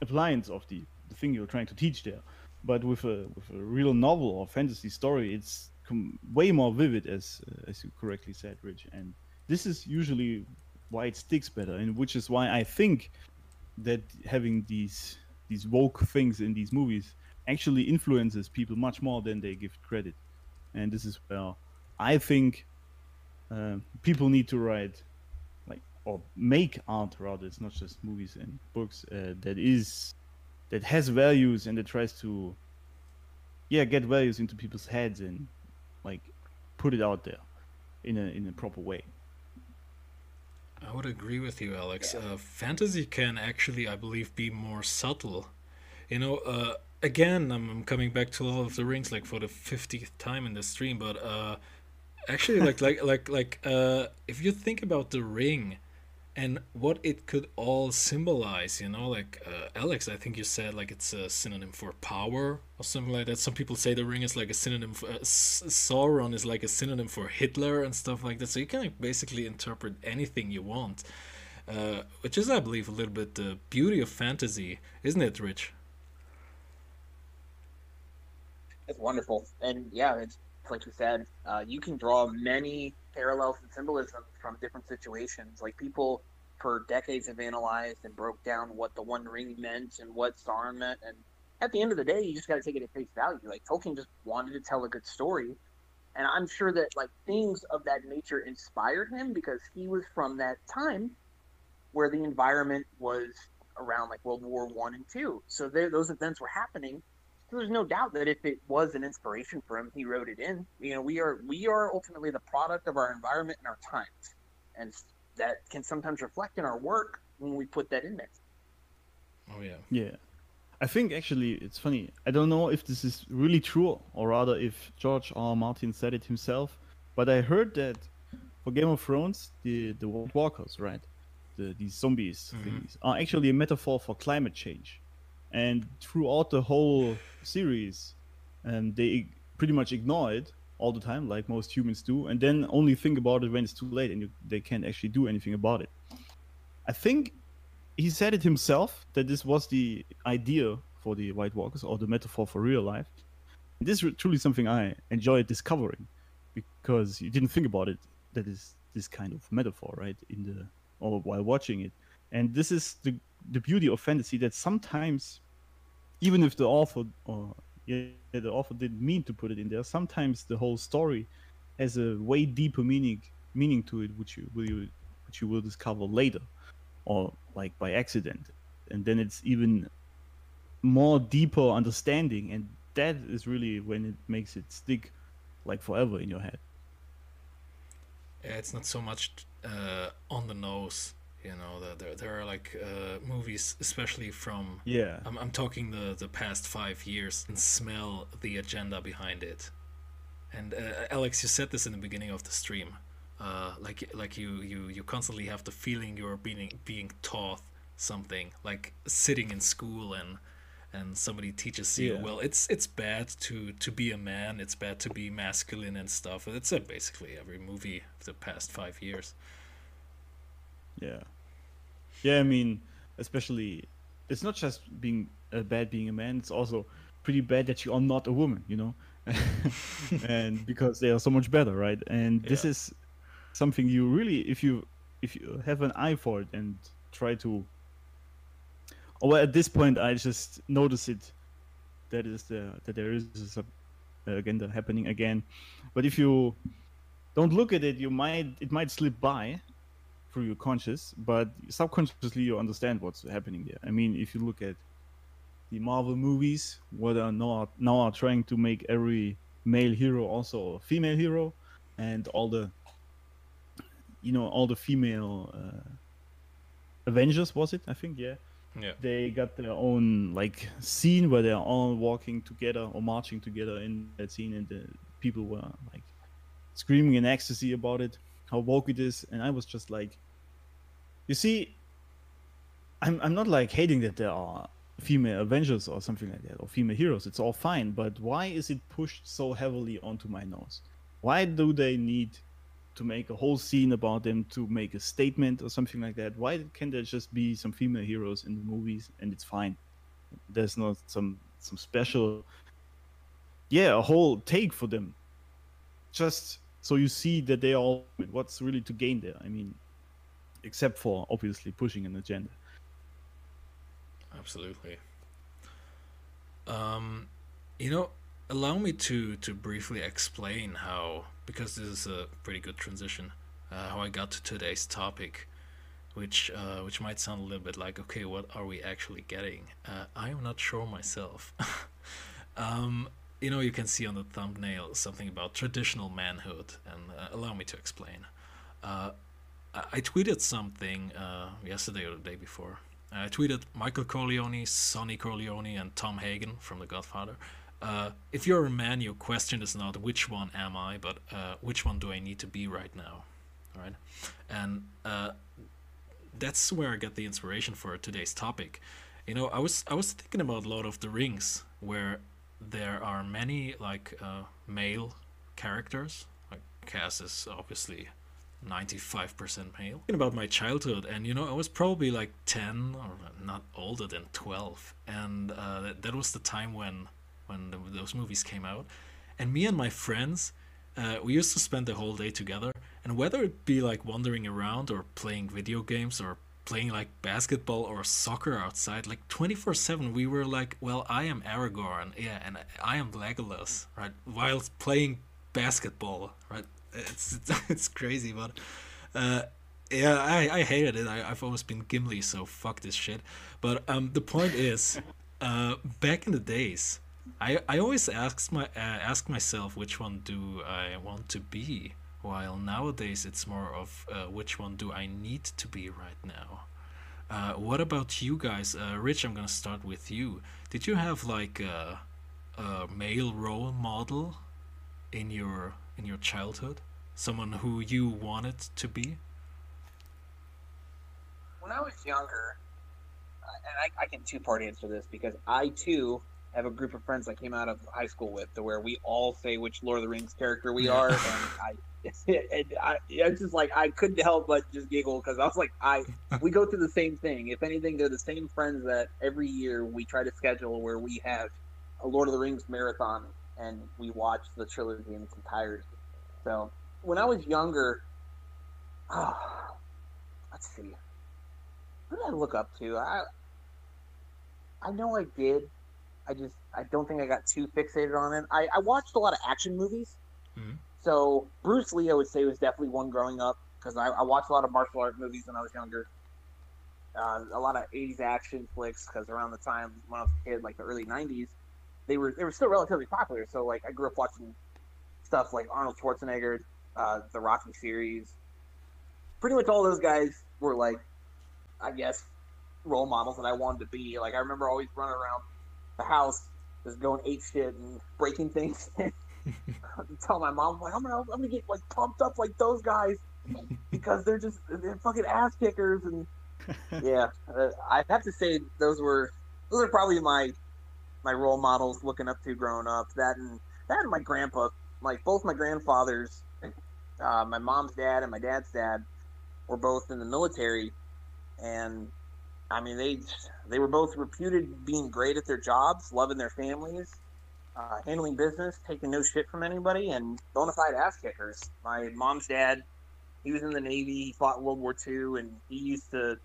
appliance of the, the thing you're trying to teach there. But with a with a real novel or fantasy story, it's way more vivid, as uh, as you correctly said, Rich. And this is usually why it sticks better, and which is why I think that having these these woke things in these movies actually influences people much more than they give credit. And this is where I think uh, people need to write like or make art rather. It's not just movies and books uh, that is that has values and that tries to yeah get values into people's heads and like put it out there in a in a proper way. I would agree with you, Alex. Uh, fantasy can actually, I believe, be more subtle. You know, uh, again, I'm, coming back to Lord of the Rings like for the fiftieth time in the stream, but uh, actually, like [LAUGHS] like like like uh, if you think about the ring and what it could all symbolize, you know, like uh, Alex, I think you said like it's a synonym for power or something like that. Some people say the ring is like a synonym for uh, Sauron is like a synonym for Hitler and stuff like that. So you can basically interpret anything you want, uh, which is, I believe, a little bit the beauty of fantasy, isn't it, Rich? It's wonderful, and yeah, it's like you said. Uh, you can draw many parallels and symbolism from different situations. Like people for decades have analyzed and broke down what the One Ring meant and what Sauron meant, and at the end of the day, you just got to take it at face value. Like Tolkien just wanted to tell a good story, and I'm sure that like things of that nature inspired him because he was from that time where the environment was around like World War One and Two. So there, those events were happening there's no doubt that if it was an inspiration for him, he wrote it in. You know, we are we are ultimately the product of our environment and our times, and that can sometimes reflect in our work when we put that in there. Oh yeah. Yeah. I think actually it's funny. I don't know if this is really true or rather if George R. R. Martin said it himself, but I heard that for Game of Thrones, the the White Walkers, right? The these zombies Mhm. things are actually a metaphor for climate change, and throughout the whole series, um, they pretty much ignore it all the time, like most humans do, and then only think about it when it's too late and you, they can't actually do anything about it. I think he said it himself that this was the idea for the White Walkers or the metaphor for real life. This is truly something I enjoyed discovering because you didn't think about it. That is this kind of metaphor, right? In the or while watching it, and this is the the beauty of fantasy that sometimes, even if the author or yeah, the author didn't mean to put it in there, sometimes the whole story has a way deeper meaning meaning to it, which you will you which you will discover later, or like by accident, and then it's even more deeper understanding, and that is really when it makes it stick like forever in your head. Yeah, it's not so much uh, on the nose. You know, there there, there are like uh, movies, especially from Yeah. I'm, I'm talking the, the past five years and smell the agenda behind it. And uh, Alex, you said this in the beginning of the stream. Uh, like like you, you, you constantly have the feeling you're being being taught something, like sitting in school and and somebody teaches you, Yeah. well, it's it's bad to to be a man, it's bad to be masculine and stuff. That's said basically every movie of the past five years. Yeah. Yeah, I mean, especially, it's not just being uh, bad being a man. It's also pretty bad that you are not a woman, you know, [LAUGHS] and because they are so much better, right? And this is something you really, if you if you have an eye for it and try to. Or at this point, I just notice it. That is the that there is a uh, agenda happening again, but if you don't look at it, you might it might slip by through your conscious, but subconsciously you understand what's happening there. I mean, if you look at the Marvel movies, what are now now are trying to make every male hero also a female hero, and all the you know all the female uh, Avengers was it? I think yeah. Yeah. They got their own like scene where they're all walking together or marching together in that scene, and the people were like screaming in ecstasy about it, how woke it is, and I was just like, you see, I'm I'm not like hating that there are female Avengers or something like that or female heroes. It's all fine, but why is it pushed so heavily onto my nose? Why do they need to make a whole scene about them to make a statement or something like that? Why can there just be some female heroes in the movies and it's fine? There's not some some special yeah, a whole take for them. Just so you see that they all what's really to gain there. I mean, except for obviously pushing an agenda. Absolutely. Um, you know, allow me to to briefly explain how because this is a pretty good transition. Uh, how I got to today's topic, which uh, which might sound a little bit like okay, what are we actually getting? Uh, I am not sure myself. [LAUGHS] um, you know, you can see on the thumbnail something about traditional manhood, and uh, allow me to explain. I I tweeted something uh, yesterday or the day before. I tweeted Michael Corleone, Sonny Corleone, and Tom Hagen from The Godfather. Uh, if you're a man, your question is not which one am I, but uh, which one do I need to be right now, all right? And uh, that's where I got the inspiration for today's topic. You know, I was I was thinking about Lord of the Rings, where there are many like uh, male characters. Like Cass is obviously 95% male. Thinking about my childhood, and you know, I was probably like 10 or not older than 12, and uh, that, that was the time when when the, those movies came out. And me and my friends, uh, we used to spend the whole day together, and whether it be like wandering around or playing video games or playing like basketball or soccer outside, like 24 7, we were like, well, I am Aragorn, yeah, and I, I am Legolas, right? While playing basketball, right? It's it's, [LAUGHS] it's crazy, but uh, yeah, I, I hated it. I, I've always been Gimli, so fuck this shit. But um, the point is, [LAUGHS] uh, back in the days, I, I always ask my uh, ask myself which one do I want to be, while nowadays it's more of uh, which one do I need to be right now. Uh, what about you guys, uh, Rich? I'm gonna start with you. Did you have like a, a male role model in your in your childhood? Someone who you wanted to be? When I was younger, uh, and I, I can two part answer this because I too have a group of friends I came out of high school with, to where we all say which Lord of the Rings character we are, [LAUGHS] and I, [LAUGHS] and I, it's just like I couldn't help but just giggle because I was like, I, [LAUGHS] we go through the same thing. If anything, they're the same friends that every year we try to schedule where we have a Lord of the Rings marathon and we watch the trilogy in its entirety. So when I was younger, oh, let's see, who did I look up to? I, I know I did I just I don't think I got too fixated on it. I, I watched a lot of action movies. Mhm. So Bruce Lee, I would say, was definitely one growing up because I, I watched a lot of martial art movies when I was younger. Uh, a lot of '80s action flicks because around the time when I was a kid, like the early '90s, they were they were still relatively popular. So like I grew up watching stuff like Arnold Schwarzenegger, uh, the Rocky series. Pretty much all those guys were like, I guess, role models that I wanted to be. Like I remember always running around the house, just going ape shit and breaking things. [LAUGHS] tell my mom like I'm gonna I'm gonna get like pumped up like those guys because they're just they're fucking ass kickers and [LAUGHS] yeah uh, I have to say those were those are probably my my role models looking up to growing up that and that and my grandpa like both my grandfathers uh, my mom's dad and my dad's dad were both in the military and I mean they they were both reputed being great at their jobs loving their families uh, handling business, taking no shit from anybody, and bona fide ass kickers. My mom's dad, he was in the Navy. He fought World War II, and he used to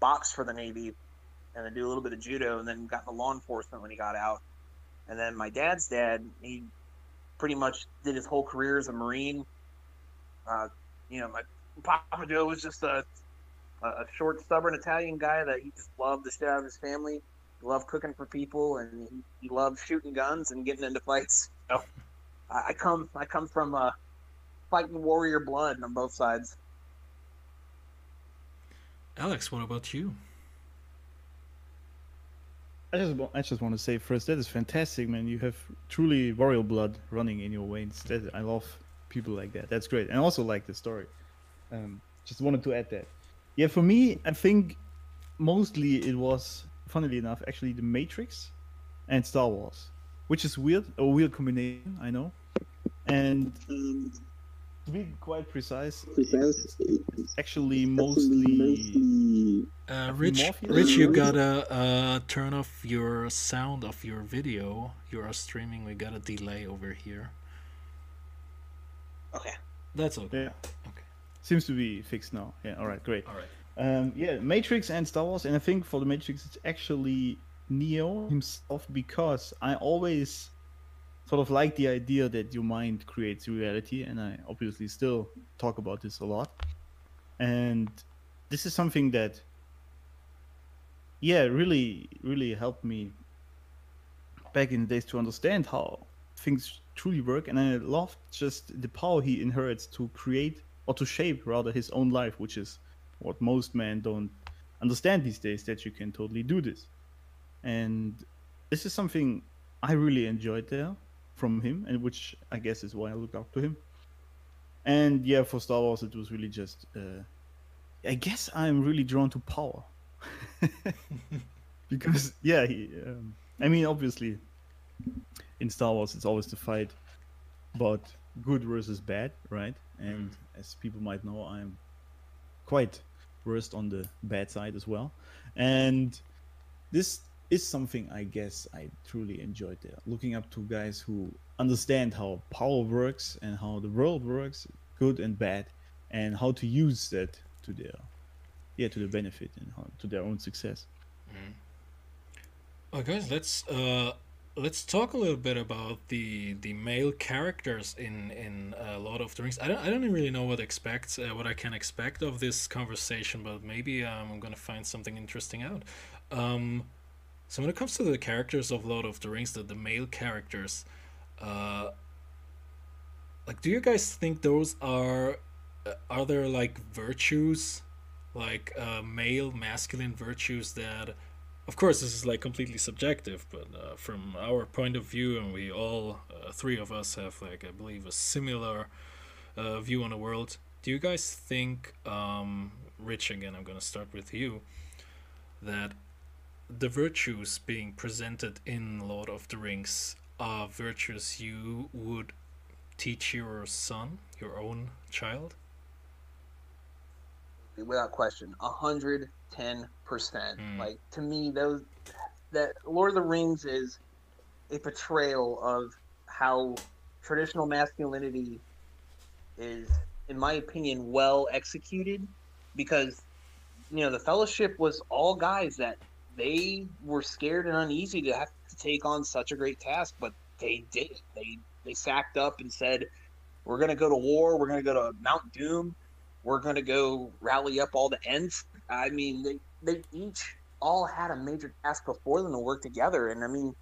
box for the Navy and then do a little bit of judo, and then got into law enforcement when he got out. And then my dad's dad, he pretty much did his whole career as a Marine. Uh, you know, my Papa Joe was just a, a short, stubborn Italian guy that he just loved the shit out of his family. He loved cooking for people, and he, he loved shooting guns and getting into fights. So I, I come I come from uh, fighting warrior blood on both sides. Alex, what about you? I just wa- I just want to say first that is fantastic, man. You have truly royal blood running in your veins. That I love people like that. That's great, and I also like the story. Um, just wanted to add that. Yeah, for me, I think mostly it was, funnily enough, actually the Matrix and Star Wars, which is weird, a weird combination, I know. And to be quite precise, it's actually mostly Uh, Rich, Morpheus? Rich, you gotta uh, turn off your sound of your video. You are streaming. We got a delay over here. Okay. That's okay. yeah. Okay. Seems to be fixed now. Yeah. All right. Great. All right. Um, yeah, Matrix and Star Wars, and I think for the Matrix it's actually Neo himself because I always sort of like the idea that your mind creates reality, and I obviously still talk about this a lot. And this is something that, yeah, really, really helped me back in the days to understand how things truly work, and I love just the power he inherits to create or to shape rather his own life, which is what most men don't understand these days that you can totally do this. And this is something I really enjoyed there from him, and which I guess is why I look up to him. And yeah, for Star Wars, it was really just. Uh, I guess I'm really drawn to power. [LAUGHS] [LAUGHS] because, yeah, he, um, I mean, obviously, in Star Wars, it's always the fight about good versus bad, right? And as people might know, I'm quite versed on the bad side as well. And this is something I guess I truly enjoyed there. Looking up to guys who understand how power works and how the world works, good and bad, and how to use that to their yeah, to the benefit and how, to their own success. Well, guys, let's uh, let's talk a little bit about the the male characters in in uh, Lord of the Rings. I don't I don't really know what expect uh, what I can expect of this conversation, but maybe um, I'm gonna find something interesting out. Um, so when it comes to the characters of Lord of the Rings, the the male characters, uh, like, do you guys think those are uh, are there like virtues, like uh, male masculine virtues that of course this is like completely subjective but uh, from our point of view and we all uh, three of us have like i believe a similar uh, view on the world. Do you guys think, um, Rich, again, I'm gonna start with you, that the virtues being presented in Lord of the Rings are virtues you would teach your son, your own child? Without question, a hundred ten percent. Mm. Like to me, those that Lord of the Rings is a portrayal of how traditional masculinity is, in my opinion, well executed. Because you know the Fellowship was all guys that they were scared and uneasy to have to take on such a great task, but they did. They they sacked up and said, "We're going to go to war. We're going to go to Mount Doom. We're going to go rally up all the Ents." I mean, they they each all had a major task before them to work together, and I mean,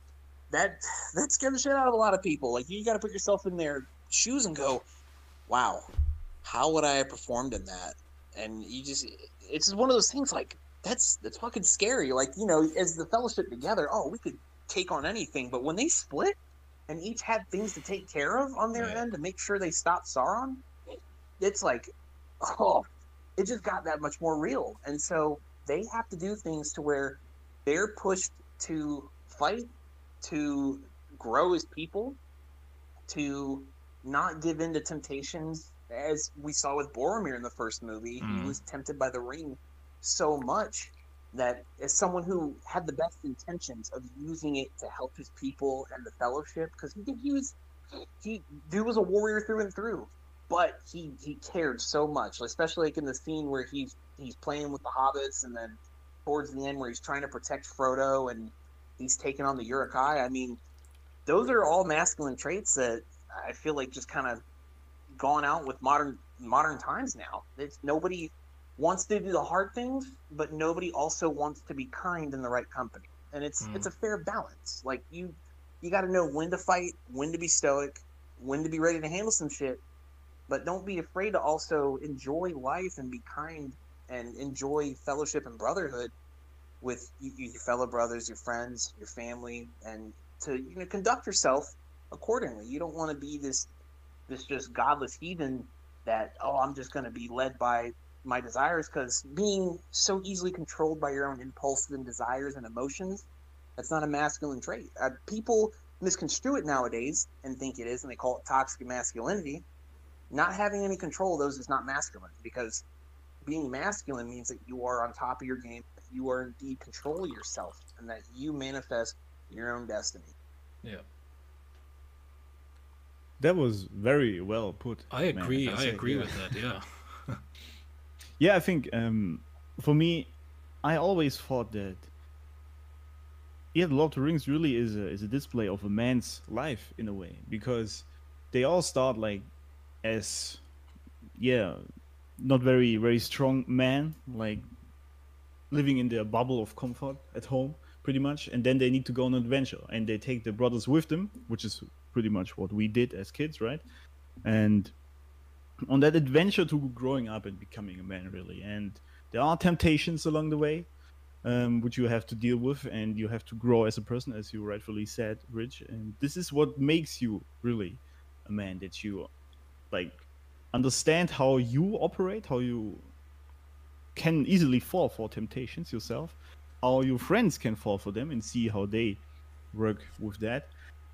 that that scared the shit out of a lot of people. Like you got to put yourself in their shoes and go, "Wow, how would I have performed in that?" And you just, it's just one of those things. Like that's that's fucking scary. Like you know, as the fellowship together, oh, we could take on anything, but when they split and each had things to take care of on their Right. end to make sure they stopped Sauron, it's like, oh, it just got that much more real. And so they have to do things to where they're pushed to fight, to grow as people, to not give in to temptations, as we saw with Boromir in the first movie. Mhm. He was tempted by the ring so much that as someone who had the best intentions of using it to help his people and the fellowship, because he he was he dude was a warrior through and through, but he he cared so much, especially like in the scene where he's he's playing with the hobbits, and then towards the end where he's trying to protect Frodo and he's taking on the Uruk-hai. I mean, those are all masculine traits that I feel like just kind of gone out with modern modern times now. It's nobody wants to do the hard things, but nobody also wants to be kind in the right company. And it's Mm. it's a fair balance. Like you you got to know when to fight, when to be stoic, when to be ready to handle some shit, but don't be afraid to also enjoy life and be kind and enjoy fellowship and brotherhood with your fellow brothers, your friends, your family, and to you know conduct yourself accordingly. You don't want to be this this just godless heathen that oh I'm just going to be led by my desires because being so easily controlled by your own impulses and desires and emotions that's not a masculine trait. Uh, people misconstrue it nowadays and think it is, and they call it toxic masculinity. Not having any control of those is not masculine because being masculine means that you are on top of your game, that you are indeed control of yourself, and that you manifest your own destiny. Yeah, That was very well put. I agree. gotta I say, agree yeah. with that. Yeah. [LAUGHS] Yeah, I think um, for me, I always thought that yeah, the Lord of the Rings really is a is a display of a man's life in a way because they all start like as yeah, not very very strong man like living in their bubble of comfort at home pretty much. And then they need to go on an adventure. And they take their brothers with them which is pretty much what we did as kids right? And on that adventure to growing up and becoming a man really. And there are temptations along the way um, which you have to deal with. And you have to grow as a person as you rightfully said rich. And this is what makes you really a man that you like understand how you operate how you can easily fall for temptations yourself how your friends can fall for them and see how they work with that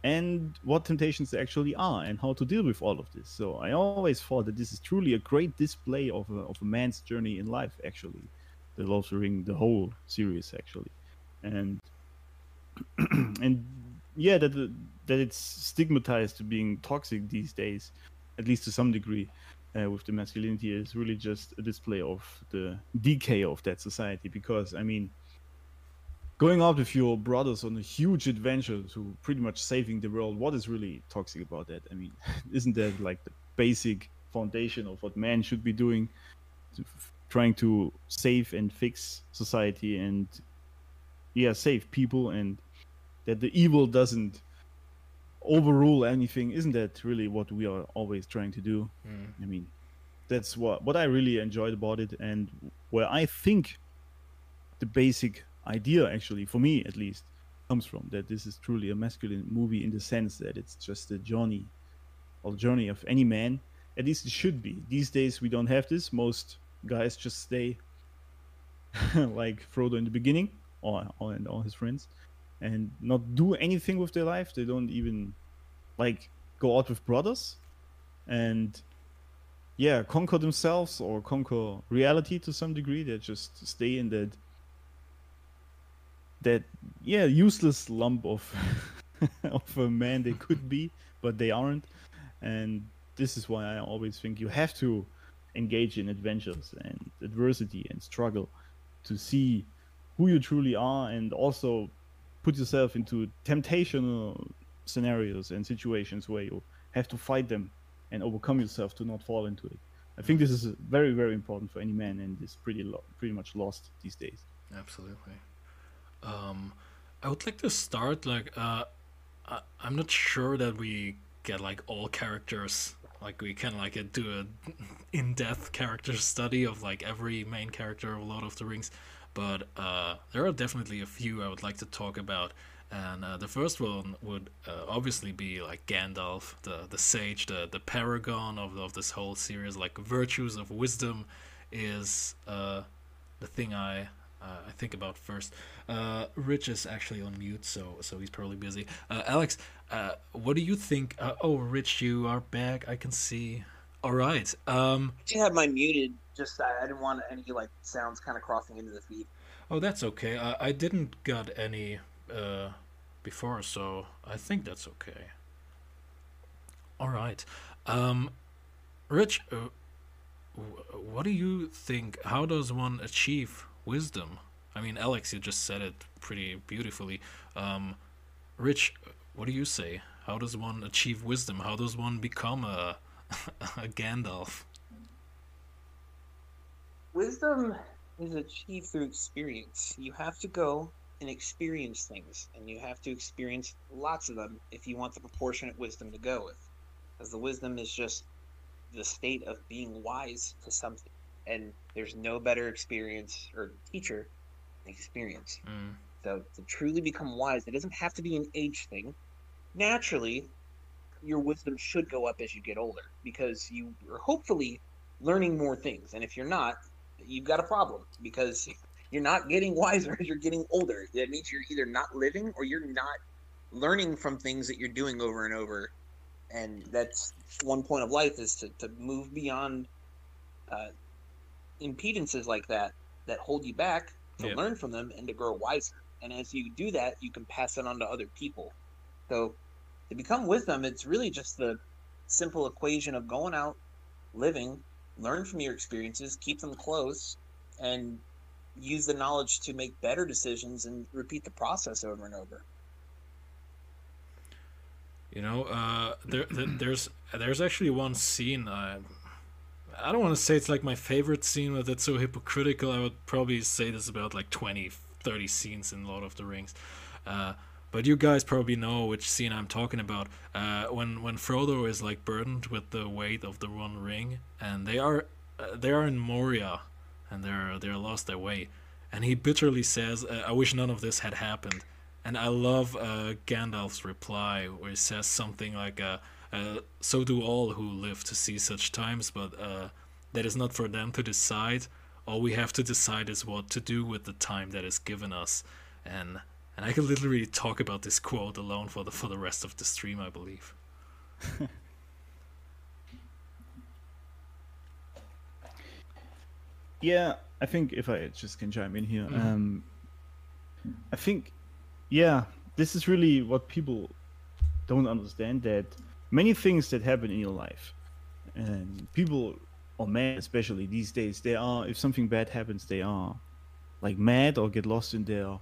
and what temptations they actually are and how to deal with all of this. So i always thought that this is truly a great display of a, of a man's journey in life actually. The lord of the ring the whole series actually. And [CLEARS THROAT] and yeah that that it's stigmatized to being toxic these days at least to some degree uh, with the masculinity is really just a display of the decay of that society. Because i mean going out with your brothers on a huge adventure to pretty much saving the world what is really toxic about that? I mean [LAUGHS] isn't that like the basic foundation of what man should be doing to, trying to save and fix society and yeah save people and that the evil doesn't overrule anything isn't that really what we are always trying to do Mm. I mean, that's what what I really enjoyed about it, and where I think the basic idea, actually, for me at least, comes from that this is truly a masculine movie in the sense that it's just a journey, or journey of any man, at least it should be. These days we don't have this. Most guys just stay [LAUGHS] like Frodo in the beginning, or, or and all his friends, and not do anything with their life. They don't even like go out with brothers, and yeah, conquer themselves or conquer reality to some degree. They just stay in that that yeah useless lump of [LAUGHS] of a man they could be, but they aren't. And this is why I always think you have to engage in adventures and adversity and struggle to see who you truly are and also put yourself into temptational scenarios and situations where you have to fight them and overcome yourself to not fall into it. I think this is very, very important for any man, and is pretty lo- pretty much lost these days. Absolutely. Um, I would like to start like uh, I, I'm not sure that we get like all characters like we can like do a [LAUGHS] in-depth character study of like every main character of Lord of the Rings, but uh, there are definitely a few I would like to talk about. And uh, the first one would uh, obviously be like Gandalf, the the sage, the the paragon of of this whole series. Like virtues of wisdom is uh, the thing I uh, I think about first. Uh, Rich is actually on mute, so so he's probably busy. Alex, what do you think? Oh, Rich, you are back. I can see. All right. Um, I have my muted. Just I, I didn't want any like sounds kind of crossing into the feed. oh, that's okay. I, I didn't got any uh, before, so I think that's okay. All right. Um, Rich, uh, what do you think? How does one achieve wisdom? I mean, Alex, you just said it pretty beautifully. Um, Rich, what do you say? How does one achieve wisdom? How does one become a, [LAUGHS] a Gandalf? Wisdom is achieved through experience. You have to go and experience things, and you have to experience lots of them if you want the proportionate wisdom to go with. Because the wisdom is just the state of being wise to something, and there's no better experience or teacher than experience. Mm, So to truly become wise, it doesn't have to be an age thing. Naturally, your wisdom should go up as you get older because you are hopefully learning more things. And if you're not, you've got a problem because [LAUGHS] you're not getting [LAUGHS] wiser as you're getting older. That means you're either not living or you're not learning from things that you're doing over and over. And that's one point of life is to, to move beyond uh, impedances like that that hold you back to learn from them and to grow wiser. And as you do that, you can pass it on to other people. So to become wisdom, it's really just the simple equation of going out, living, learn from your experiences, keep them close, and use the knowledge to make better decisions and repeat the process over and over. You know, uh, there, there there's there's actually one scene. I I don't want to say it's like my favorite scene, but that's so hypocritical. I would probably say this about like 20, 30 scenes in Lord of the Rings. Uh, but you guys probably know which scene I'm talking about. Uh, when when Frodo is like burdened with the weight of the One Ring, and they are uh, they are in Moria, and they're they're lost their way, and he bitterly says, uh, "I wish none of this had happened." And I love uh, Gandalf's reply, where he says something like, uh, uh, "So do all who live to see such times, but uh, that is not for them to decide. All we have to decide is what to do with the time that is given us." And and I could literally talk about this quote alone for the for the rest of the stream, I believe. [LAUGHS] Yeah, I think if I just can chime in here, Mhm. um, I think, yeah, this is really what people don't understand that many things that happen in your life, and people, or men especially these days, they are if something bad happens, they are like mad or get lost in their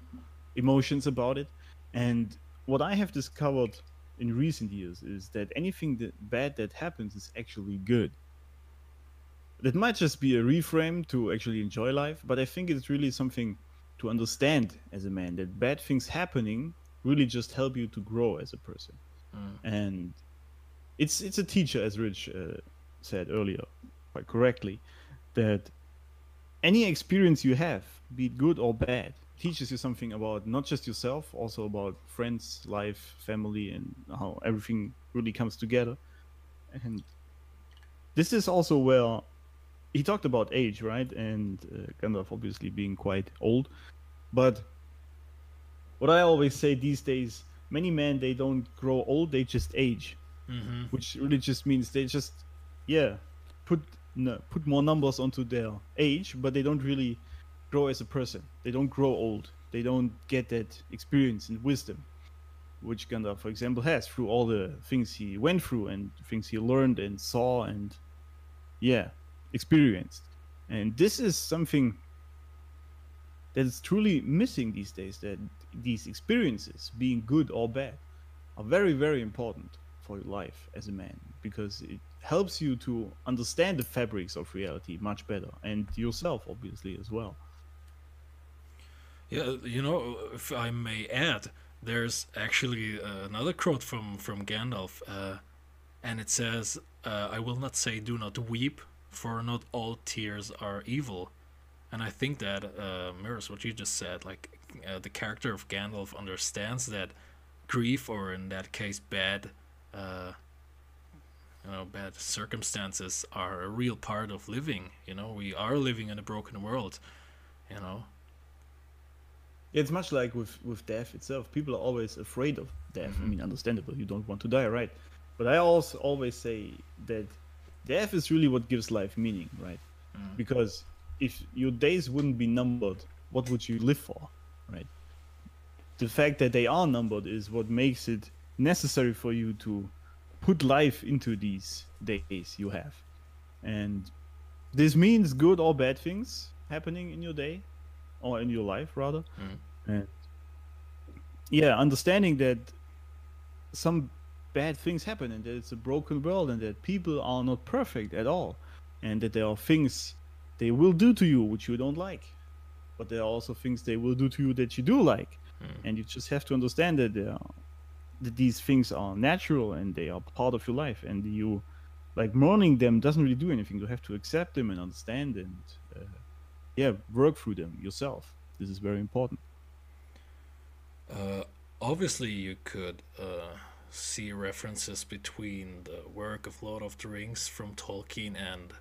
emotions about it. And what I have discovered in recent years is that anything that bad that happens is actually good that might just be a reframe to actually enjoy life but i think it's really something to understand as a man that bad things happening really just help you to grow as a person Mm. and it's it's a teacher as rich uh, said earlier quite correctly that any experience you have be it good or bad teaches you something about not just yourself also about friends life family and how everything really comes together and this is also where he talked about age, right? And uh, Gandalf obviously being quite old. But what I always say these days, many men they don't grow old, they just age, Mm-hmm. which really just means they just, yeah, put no, put more numbers onto their age, but they don't really grow as a person. They don't grow old. They don't get that experience and wisdom, which Gandalf, for example, has through all the things he went through and things he learned and saw and, yeah, experienced. And this is something that is truly missing these days. That these experiences, being good or bad, are very, very important for your life as a man because it helps you to understand the fabrics of reality much better and yourself, obviously, as well. Yeah, you know, if I may add, there's actually uh, another quote from from Gandalf, uh, and it says, uh, "I will not say, do not weep, for not all tears are evil." And I think that uh, mirrors what you just said. Like uh, the character of Gandalf understands that grief, or in that case, bad, uh, you know, bad circumstances, are a real part of living. You know, we are living in a broken world. You know, It's much like with with death itself. People are always afraid of death. I mm-hmm. mean, understandable. You don't want to die, right? But I also always say that death is really what gives life meaning, right? Mm. Because if your days wouldn't be numbered, what would you live for, right? The fact that they are numbered is what makes it necessary for you to put life into these days you have. And this means good or bad things happening in your day or in your life rather. Mm. And yeah understanding that some bad things happen and that it's a broken world and that people are not perfect at all and that there are things they will do to you which you don't like but there are also things they will do to you that you do like. Mm. And you just have to understand that that these things are natural and they are part of your life and you like mourning them doesn't really do anything. You have to accept them and understand and yeah work through them yourself this is very important Uh, obviously, you could uh, see references between the work of Lord of the Rings from Tolkien and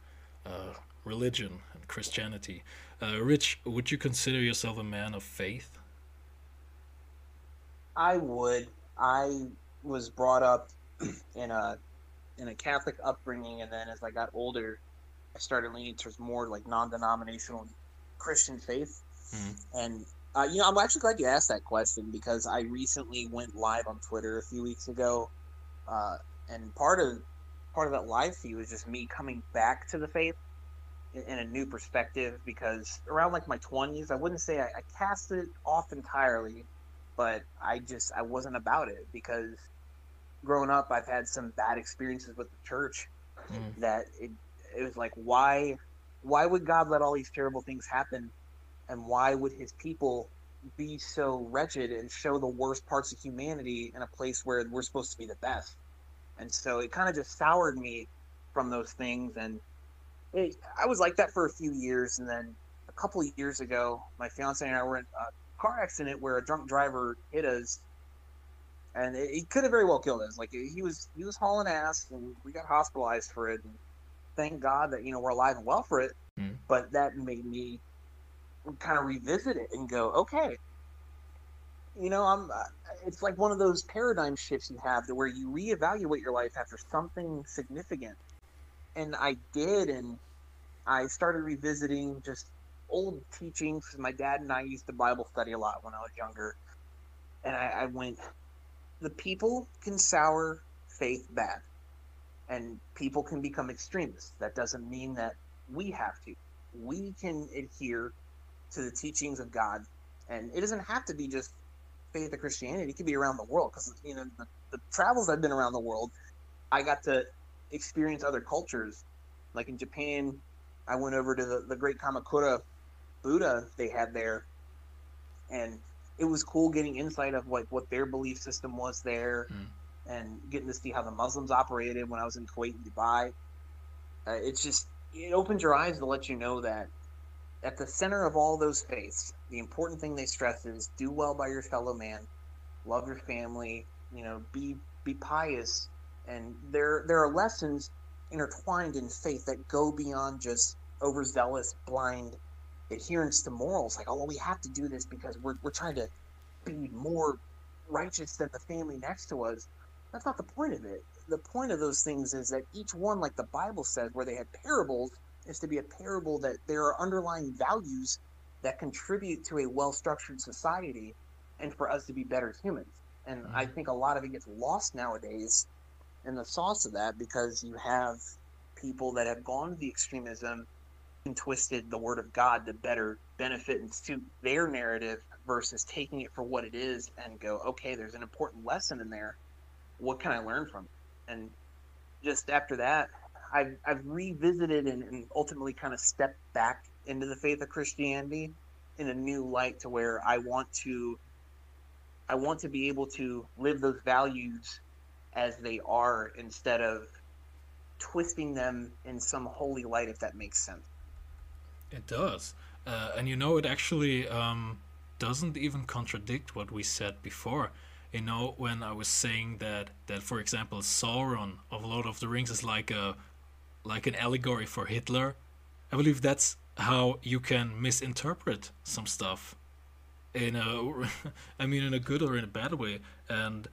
uh, religion and Christianity. Uh, Rich, would you consider yourself a man of faith? I would. I was brought up [CLEARS THROAT] in a in a Catholic upbringing, and then as I got older, I started leaning towards more like non-denominational Christian faith. Mhm. And uh, you know, I'm actually glad you asked that question because I recently went live on Twitter a few weeks ago, uh, and part of part of that live feed was just me coming back to the faith in, in a new perspective. Because around like my 20s, I wouldn't say I, I cast it off entirely, but I just I wasn't about it because growing up I've had some bad experiences with the church Mm. that it it was like why why would God let all these terrible things happen? And why would his people be so wretched and show the worst parts of humanity in a place where we're supposed to be the best? And so it kind of just soured me from those things. And it, I was like that for a few years. And then a couple of years ago my fiance and I were in a car accident where a drunk driver hit us. And he could have very well killed us. Like he was, he was hauling ass, and we got hospitalized for it. And thank God that you know we're alive and well for it. Mm. But that made me kind of revisit it and go, okay, you know, I'm. uh, It's like one of those paradigm shifts you have to where you reevaluate your life after something significant. And I did, and I started revisiting just old teachings. My dad and I used to Bible study a lot when I was younger, and I, I went, the people can sour faith bad, and people can become extremists. That doesn't mean that we have to. We can adhere to the teachings of God, and it doesn't have to be just faith of Christianity. It could be around the world because you know the, the travels I've been around the world, I got to experience other cultures. Like in Japan, I went over to the, the Great Kamakura Buddha they had there, and it was cool getting insight of like what their belief system was there, Mm. And getting to see how the Muslims operated when I was in Kuwait and Dubai. Uh, it's just it opens your eyes to let you know that at the center of all those faiths, the important thing they stress is do well by your fellow man, love your family, you know, be be pious, and there there are lessons intertwined in faith that go beyond just overzealous, blind adherence to morals. Like, oh, well, we have to do this because we're, we're trying to be more righteous than the family next to us. That's not the point of it. The point of those things is that each one, like the Bible says, where they had parables, is to be a parable that there are underlying values that contribute to a well structured society and for us to be better humans. And I mm-hmm. think a lot of it gets lost nowadays in the sauce of that because you have people that have gone to the extremism and twisted the word of God to better benefit and suit their narrative versus taking it for what it is and go, okay, there's an important lesson in there. What can I learn from it? And just after that, I've, I've revisited and, and ultimately kind of stepped back into the faith of Christianity in a new light to where I want to I want to be able to live those values as they are instead of twisting them in some holy light if that makes sense. It does. Uh, and you know, it actually um, doesn't even contradict what we said before. You know, when I was saying that, that for example, Sauron of Lord of the Rings is like a like an allegory for Hitler. I believe that's how you can misinterpret some stuff in a [LAUGHS] I mean in a good or in a bad way and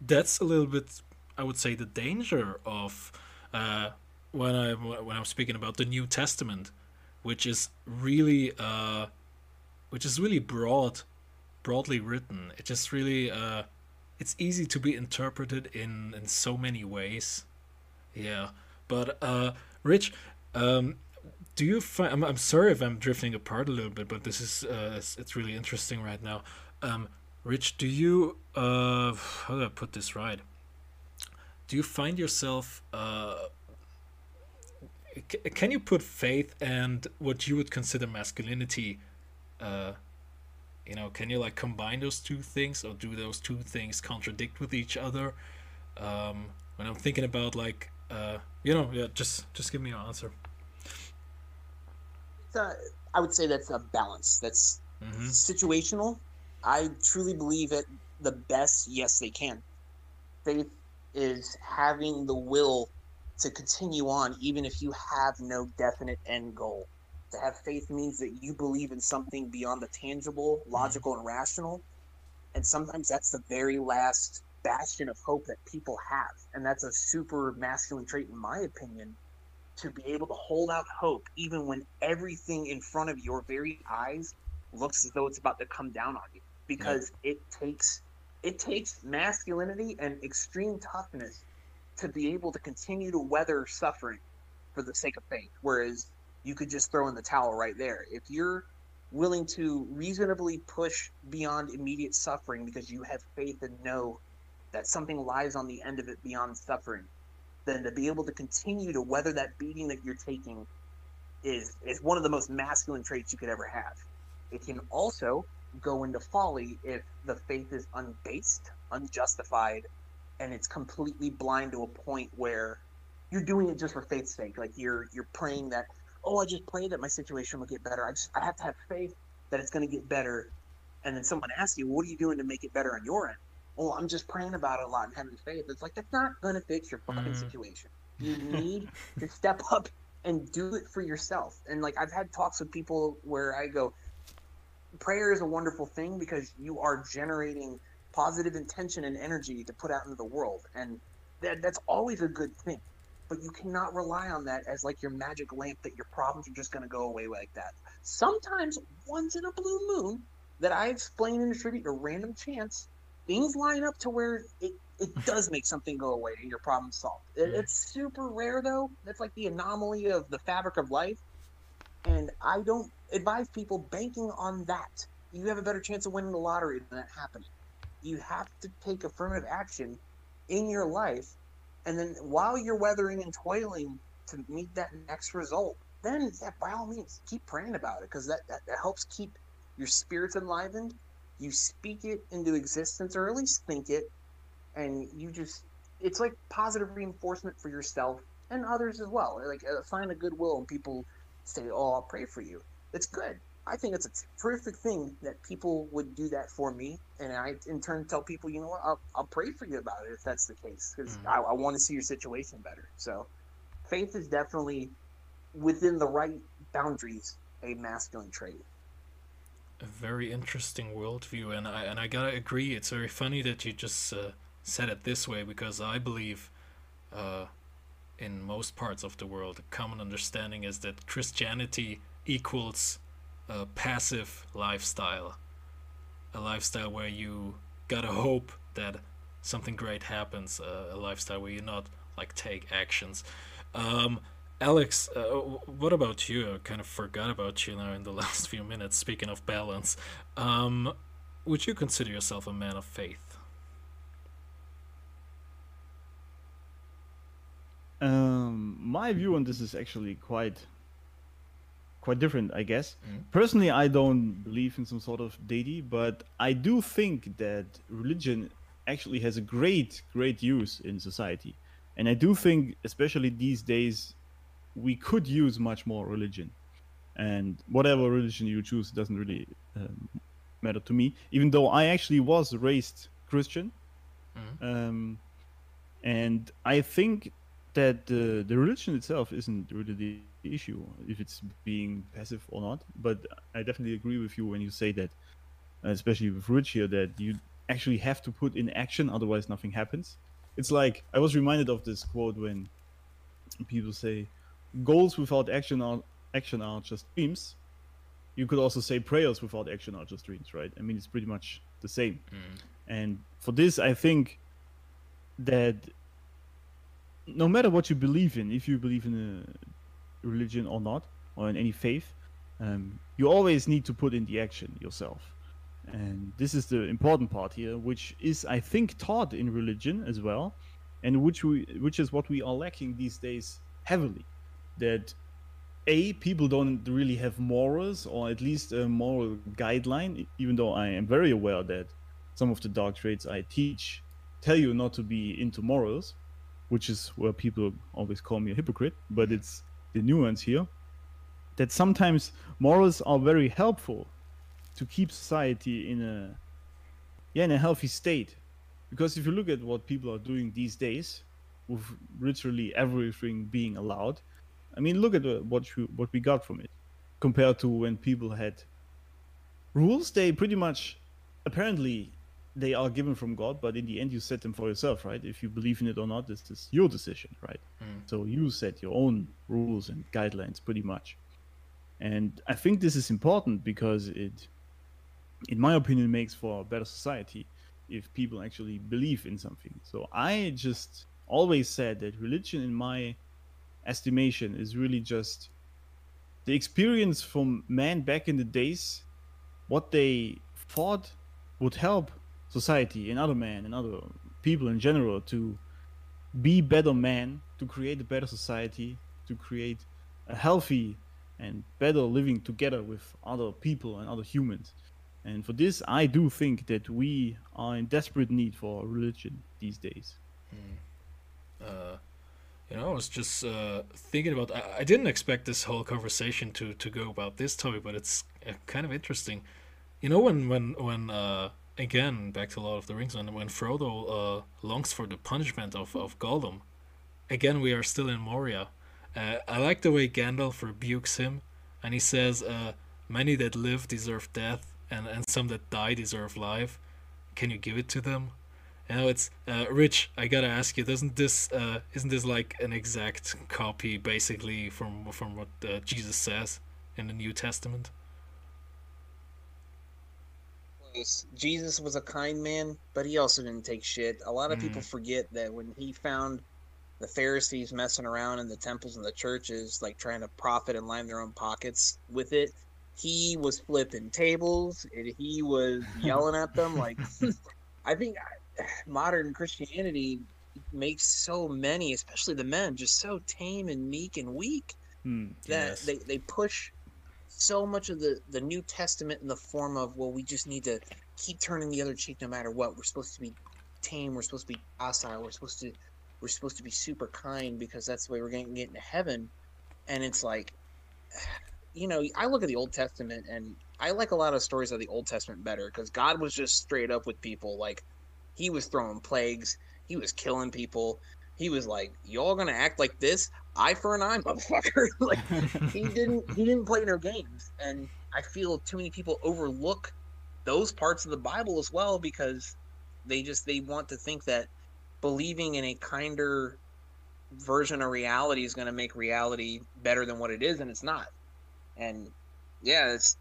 that's a little bit I would say the danger of uh, when I when I'm speaking about the New Testament which is really uh, which is really broad broadly written it just really uh, it's easy to be interpreted in in so many ways. Yeah but uh, Rich um, do you find I'm, I'm sorry if i'm drifting apart a little bit but this is uh, it's, it's really interesting right now. Um, rich do you uh, how do i put this right? Do you find yourself uh, c- can you put faith and what you would consider masculinity uh, you know can you like combine those two things or do those two things contradict with each other um, when i'm thinking about like uh, you know yeah just just give me your answer a, I would say that's a balance. That's mm-hmm. situational. I truly believe at the best, yes, they can. Faith is having the will to continue on, even if you have no definite end goal. To have faith means that you believe in something beyond the tangible, logical, and rational. And sometimes that's the very last bastion of hope that people have. And that's a super masculine trait, in my opinion, to be able to hold out hope even when everything in front of your very eyes looks as though it's about to come down on you because yeah. it takes it takes masculinity and extreme toughness to be able to continue to weather suffering for the sake of faith whereas you could just throw in the towel right there if you're willing to reasonably push beyond immediate suffering because you have faith and know that something lies on the end of it beyond suffering then to be able to continue to weather that beating that you're taking is is one of the most masculine traits you could ever have. It can also go into folly if the faith is unbased, unjustified, and it's completely blind to a point where you're doing it just for faith's sake. Like you're you're praying that, oh, I just pray that my situation will get better. I just I have to have faith that it's going to get better. And then someone asks you, what are you doing to make it better on your end? oh, I'm just praying about it a lot and having faith. It's like that's not gonna fix your fucking mm. situation. You need to step [LAUGHS] up and do it for yourself. And like I've had talks with people where I go, prayer is a wonderful thing because you are generating positive intention and energy to put out into the world, and that that's always a good thing. But you cannot rely on that as like your magic lamp that your problems are just gonna go away like that. Sometimes once in a blue moon that I explain and attribute a random chance things line up to where it, it [LAUGHS] does make something go away and your problem solved. It, it's super rare though. That's like the anomaly of the fabric of life. And I don't advise people banking on that. You have a better chance of winning the lottery than that happening. You have to take affirmative action in your life. And then while you're weathering and toiling to meet that next result, then yeah, by all means, keep praying about it because that, that, that helps keep your spirits enlivened. You speak it into existence or at least think it and you just it's like positive reinforcement for yourself and others as well. Like a sign of goodwill and people say oh i'll pray for you. It's good i think it's a terrific thing that people would do that for me and i in turn tell people you know what i'll, I'll pray for you about it if that's the case because mm. I, I want to see your situation better so faith is definitely within the right boundaries a masculine trait. A very interesting worldview, and I and I gotta agree. It's very funny that you just uh, said it this way because I believe, uh, in most parts of the world, a common understanding is that Christianity equals a passive lifestyle, a lifestyle where you gotta hope that something great happens, uh, a lifestyle where you not like take actions. Um, Alex, uh, what about you? I kind of forgot about you now in the [LAUGHS] last few minutes. Speaking of balance, um, would you consider yourself a man of faith? Um, my view on this is actually quite quite different, I guess. Mm. Personally, I don't believe in some sort of deity, but I do think that religion actually has a great, great use in society. And I do think, especially these days, we could use much more religion. And whatever religion you choose doesn't really um, matter to me, even though I actually was raised Christian. Mhm. Um, and I think that the, the religion itself isn't really the issue, if it's being passive or not. But I definitely agree with you when you say that, especially with Rich here, that you actually have to put in action, otherwise nothing happens. It's like I was reminded of this quote when people say, "Goals without action are action are just dreams." You could also say prayers without action are just dreams, right? I mean, it's pretty much the same. Mm. And for this, I think that no matter what you believe in, if you believe in a religion or not, or in any faith, um, you always need to put in the action yourself. And this is the important part here, which is, I think, taught in religion as well, and which we, which is what we are lacking these days heavily. That a people don't really have morals, or at least a moral guideline. Even though I am very aware that some of the dark traits I teach tell you not to be into morals, which is where people always call me a hypocrite, but it's the nuance here that sometimes morals are very helpful to keep society in a yeah in a healthy state. Because if you look at what people are doing these days with literally everything being allowed i mean look at what you, what we got from it. Compared to when people had rules they pretty much apparently they are given from god but in the end you set them for yourself right? If you believe in it or not this is your decision right? Mm. so you set your own rules and guidelines pretty much. And i think this is important because it in my opinion makes for a better society if people actually believe in something. So i just always said that religion in my estimation is really just the experience from man back in the days what they thought would help society and other men and other people in general to be better men to create a better society to create a healthy and better living together with other people and other humans and for this i do think that we are in desperate need for religion these days Uh, you know, I was just uh, thinking about. I, I didn't expect this whole conversation to, to go about this topic, but it's uh, kind of interesting. You know, when when when uh, again back to Lord of the Rings, when when Frodo uh, longs for the punishment of of Gollum, again we are still in Moria. Uh, I like the way Gandalf rebukes him, and he says, uh, "Many that live deserve death, and and some that die deserve life. Can you give it to them?" You know, it's uh, Rich. I gotta ask you, doesn't this uh, isn't this like an exact copy, basically, from from what uh, Jesus says in the New Testament? Jesus was a kind man, but he also didn't take shit. A lot of people Mhm. forget that when he found the Pharisees messing around in the temples and the churches, like trying to profit and line their own pockets with it, he was flipping tables and he was [LAUGHS] yelling at them. Like, [LAUGHS] I think modern Christianity makes so many, especially the men, just so tame and meek and weak Hmm. that Yes. they, they push so much of the, the New Testament in the form of, well, we just need to keep turning the other cheek no matter what. We're supposed to be tame. We're supposed to be docile. We're supposed to we're supposed to be super kind because that's the way we're going to get into heaven. And it's like, [SIGHS] you know, I look at the Old Testament and I like a lot of stories of the Old Testament better because God was just straight up with people. Like, he was throwing plagues, he was killing people. He was like, "Y'all gonna act like this? Eye for an eye, motherfucker!" [LAUGHS] like he [LAUGHS] didn't he didn't play no games, and I feel too many people overlook those parts of the Bible as well because they just they want to think that believing in a kinder version of reality is going to make reality better than what it is and it's not and yeah it's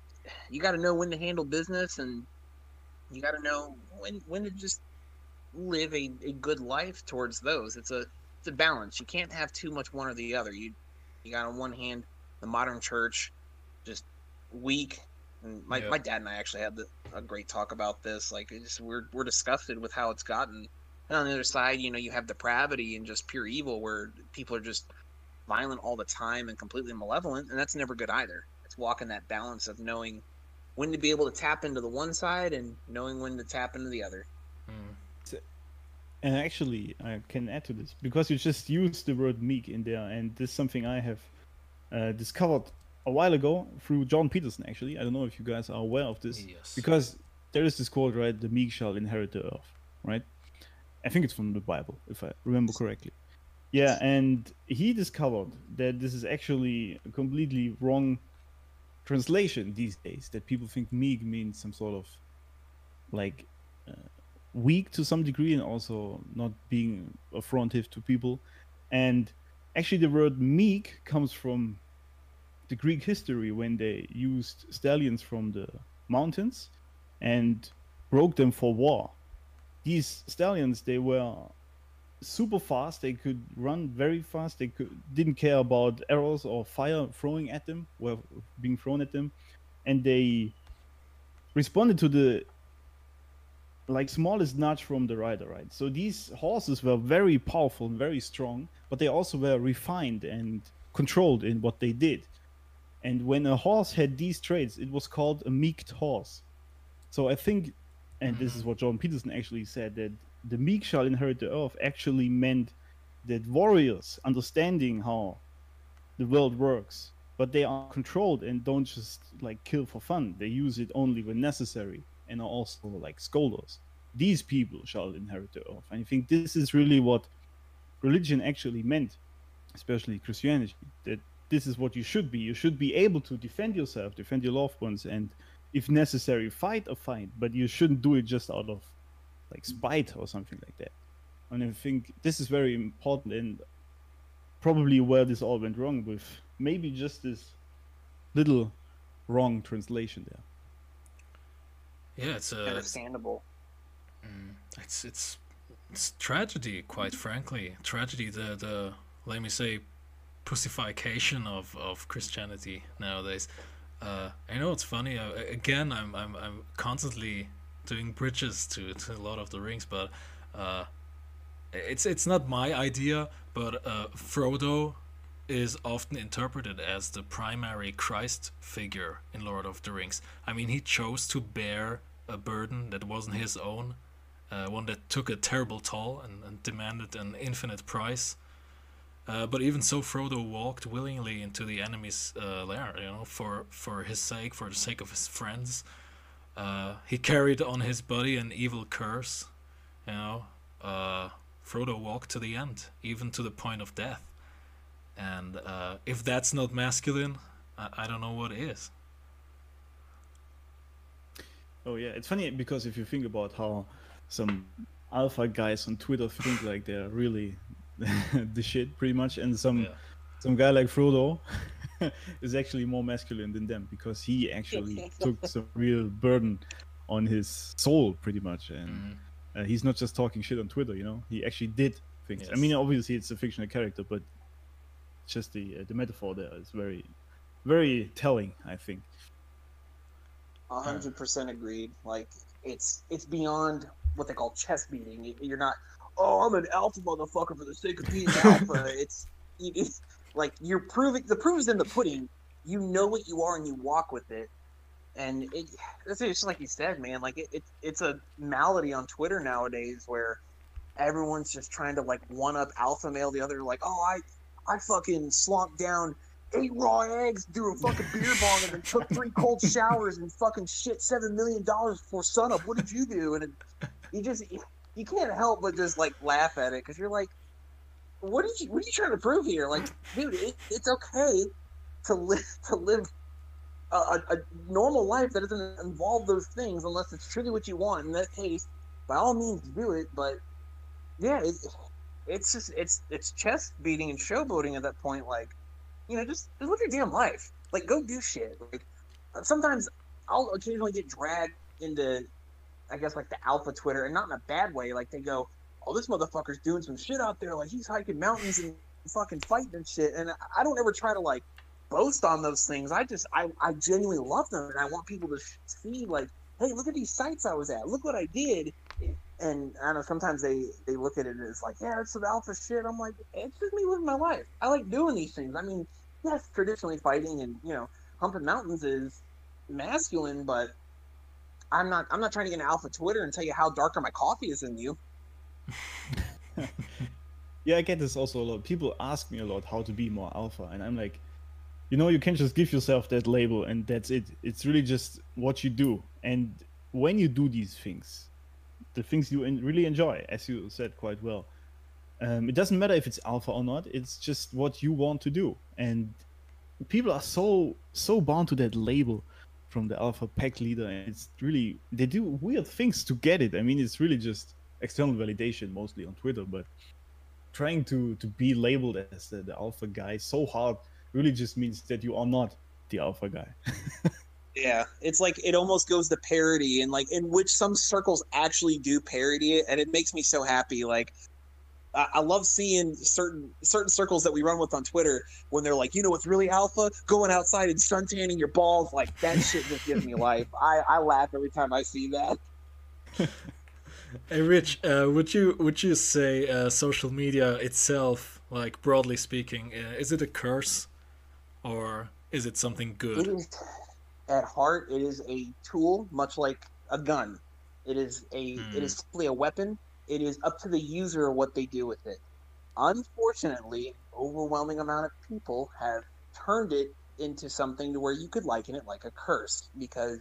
you got to know when to handle business and you got to know when when to just live a, a good life towards those it's a it's a balance you can't have too much one or the other you you got on one hand the modern church just weak and my, Yeah. my dad and I actually had the, a great talk about this. Like, it's, we're we're disgusted with how it's gotten. And on the other side, you know, you have depravity and just pure evil, where people are just violent all the time and completely malevolent, and that's never good either. It's walking that balance of knowing when to be able to tap into the one side and knowing when to tap into the other. And actually, I can add to this because you just used the word meek in there, and this is something I have uh, discovered a while ago through Jordan Peterson. Actually, I don't know if you guys are aware of this Yes. because there is this quote, right? The meek shall inherit the earth, right? I think it's from the Bible, if I remember correctly. Yeah, and he discovered that this is actually a completely wrong translation these days. That people think meek means some sort of like uh, weak to some degree and also not being affrontive to people. And actually, the word meek comes from the Greek history when they used stallions from the mountains and broke them for war. These stallions, they were super fast. They could run very fast. They could didn't care about arrows or fire throwing at them, were being thrown at them, and they responded to the like smallest nudge from the rider, right? So these horses were very powerful and very strong, but they also were refined and controlled in what they did. And when a horse had these traits, it was called a meek horse. So I think, and this is mm-hmm. what Jordan Peterson actually said, that the meek shall inherit the earth actually meant that warriors understanding how the world works, but they are controlled and don't just like kill for fun. They use it only when necessary and also like scholars. These people shall inherit the earth. And I think this is really what religion actually meant, especially Christianity, that this is what you should be. You should be able to defend yourself, defend your loved ones, and if necessary, fight a fight, but you shouldn't do it just out of like spite or something like that. And I think this is very important and probably where this all went wrong with maybe just this little wrong translation there. Yeah, it's a Understandable. it's it's it's tragedy, quite frankly. Tragedy, the the let me say, pussification of of Christianity nowadays. Uh, I know it's funny. Uh, again, I'm I'm I'm constantly doing bridges to to Lord of the Rings, but uh, it's it's not my idea. But uh, Frodo is often interpreted as the primary Christ figure in Lord of the Rings. I mean, he chose to bear a burden that wasn't his own, uh, one that took a terrible toll and, and demanded an infinite price. Uh, but even so, Frodo walked willingly into the enemy's uh, lair, you know, for, for his sake, for the sake of his friends. Uh, he carried on his body an evil curse, you know. Uh, Frodo walked to the end, even to the point of death. And uh, if that's not masculine, I, I don't know what is. Oh yeah, it's funny because if you think about how some alpha guys on Twitter think like they're really [LAUGHS] the shit, pretty much, and some Yeah. some guy like Frodo [LAUGHS] is actually more masculine than them because he actually [LAUGHS] took some real burden on his soul, pretty much, and Mhm. uh, he's not just talking shit on Twitter. You know, he actually did things. I mean, obviously it's a fictional character, but just the uh, the metaphor there is very, very telling. I think. Hundred percent agreed. Like it's it's beyond what they call chest beating. You- You're not, oh, I'm an alpha motherfucker for the sake of being [LAUGHS] alpha. it's it's like you're proving the proof is in the pudding. You know what you are and you walk with it. And it it's just like you said, man. Like it, it it's a malady on Twitter nowadays where everyone's just trying to like one up alpha male the other. Like, oh, I I fucking slonked down eight raw eggs, threw a fucking beer bong, and then took three cold showers and fucking shit seven million dollars before sunup. What did you do? And it, you just you can't help but just like laugh at it because you're like, what are you what are you trying to prove here? Like, dude, it, it's okay to live to live a, a, a normal life that doesn't involve those things unless it's truly what you want. In that case, by all means, do it. But yeah, it, it's just it's it's chest beating and showboating at that point. Like, you know, just just live your damn life. Like, go do shit. Like, sometimes I'll occasionally get dragged into, I guess, like the alpha Twitter, and not in a bad way. Like they go, "Oh, this motherfucker's doing some shit out there. Like he's hiking mountains and fucking fighting and shit." And I don't ever try to like boast on those things. I just I I genuinely love them, and I want people to see like, "Hey, look at these sites I was at. Look what I did." And I don't know sometimes they they look at it as like, "Yeah, it's some alpha shit." I'm like, it's just me living my life. I like doing these things. I mean, yes, traditionally fighting and you know humping mountains is masculine, but I'm not I'm not trying to get an alpha Twitter and tell you how darker my coffee is than you. [LAUGHS] yeah, I get this also a lot. People ask me a lot how to be more alpha, and I'm like, you know, you can just give yourself that label, and that's it. It's really just what you do, and when you do these things, the things you really enjoy, as you said quite well. Um, it doesn't matter if it's alpha or not. It's just what you want to do, and people are so so bound to that label from the alpha pack leader and it's really they do weird things to get it i mean it's really just external validation mostly on twitter but trying to to be labeled as the, the alpha guy so hard really just means that you are not the alpha guy [LAUGHS] yeah it's like it almost goes to parody and like in which some circles actually do parody it and it makes me so happy like I love seeing certain certain circles that we run with on Twitter when they're like, you know, what's really alpha? Going outside and sun tanning your balls, like that [LAUGHS] shit just gives me life. I, I laugh every time I see that. [LAUGHS] hey, Rich, uh, would you would you say uh, social media itself, like broadly speaking, uh, is it a curse, or is it something good? It is, at heart, it is a tool, much like a gun. It is a mm. it is hmm. simply a weapon it is up to the user what they do with it. Unfortunately, overwhelming amount of people have turned it into something to where you could liken it like a curse because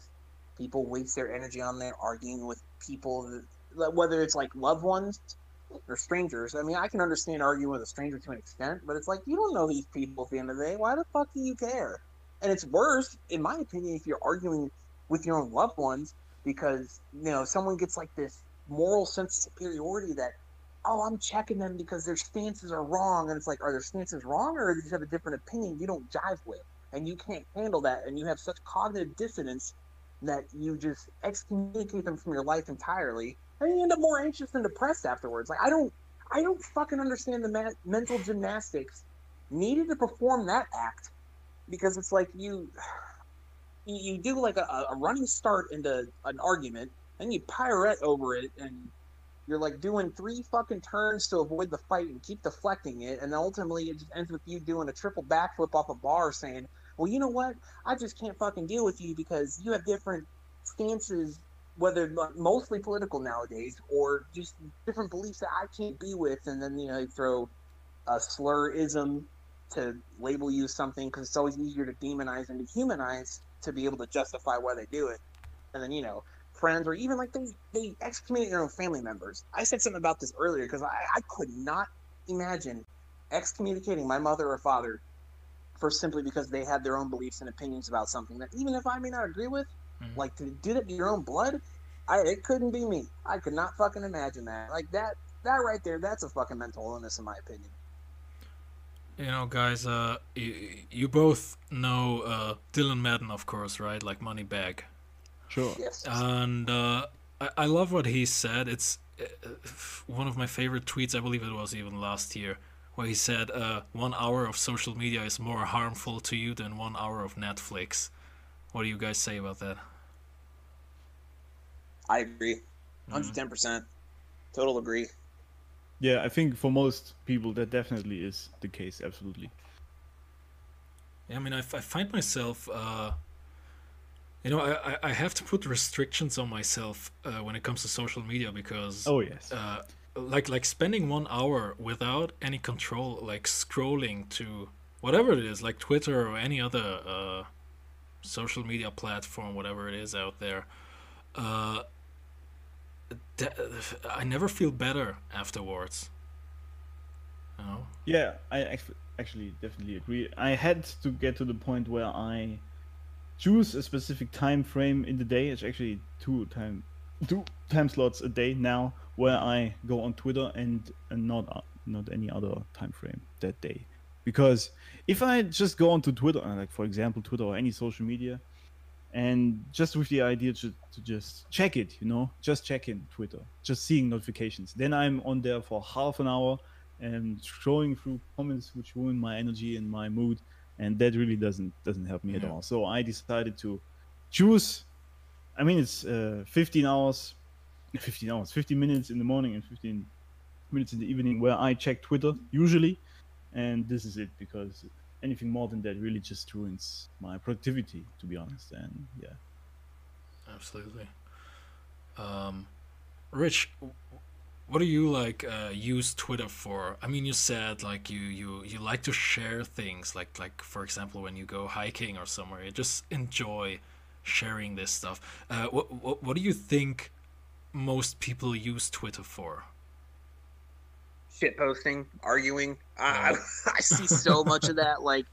people waste their energy on there arguing with people that, whether it's like loved ones or strangers. I mean, I can understand arguing with a stranger to an extent, but it's like you don't know these people at the end of the day. Why the fuck do you care? And it's worse, in my opinion, if you're arguing with your own loved ones because you know someone gets like this moral sense of superiority that oh i'm checking them because their stances are wrong. And it's like are their stances wrong or they just have a different opinion you don't jive with? And you can't handle that. And you have such cognitive dissonance that you just excommunicate them from your life entirely. And you end up more anxious and depressed afterwards. Like i don't i don't fucking understand the ma- mental gymnastics needed to perform that act. Because it's like you [SIGHS] you, do like a, a running start into an argument then you pirate over it and you're like doing three fucking turns to avoid the fight and keep deflecting it, and ultimately it just ends with you doing a triple backflip off a bar, saying, "Well, you know what? I just can't fucking deal with you because you have different stances, whether mostly political nowadays or just different beliefs that I can't be with." And then you know they throw a slur-ism to label you something because it's always easier to demonize and dehumanize to be able to justify why they do it. And then you know friends or even like they they excommunicate their own family members. I said something about this earlier because I, I could not imagine excommunicating my mother or father for simply because they had their own beliefs and opinions about something that even if I may not agree with, mm-hmm. like to do that to your own blood, I it couldn't be me. I could not fucking imagine that. Like that that right there, that's a fucking mental illness in my opinion. You know, guys, uh, you, you both know uh, Dylan Madden, of course, right? Like Moneybagg. Sure. Yes. And uh, I, I love what he said. It's uh, one of my favorite tweets. I believe it was even last year, where he said, uh, "One hour of social media is more harmful to you than one hour of Netflix." What do you guys say about that? I agree, 110 mm-hmm. percent. Total agree. Yeah, I think for most people that definitely is the case. Absolutely. Yeah, I mean, I, f- I find myself uh, you know, I, I have to put restrictions on myself uh, when it comes to social media because oh yes, uh, like like spending one hour without any control, like scrolling to whatever it is, like Twitter or any other uh, social media platform, whatever it is out there. Uh, I never feel better afterwards. You know, Yeah, I actually actually definitely agree. I had to get to the point where I choose a specific time frame in the day. It's actually two time two time slots a day now where I go on Twitter and, and not uh, not any other time frame that day. Because if I just go onto Twitter, uh, like for example Twitter or any social media, and just with the idea to, to just check it, you know, just check in Twitter, just seeing notifications, then I'm on there for half an hour and scrolling through comments which ruin my energy and my mood, and that really doesn't doesn't help me yeah. at all. So I decided to choose. I mean, it's uh, 15 hours, 15 hours, 15 minutes in the morning and 15 minutes in the evening where I check Twitter usually, and this is it because anything more than that really just ruins my productivity, to be honest. And yeah, absolutely. Um, Rich, what do you like uh, use Twitter for? I mean, you said like you you you like to share things, like like for example when you go hiking or somewhere, you just enjoy sharing this stuff. Uh, what what what do you think most people use Twitter for? Shit posting, arguing. I, [LAUGHS] I see so much of that. Like,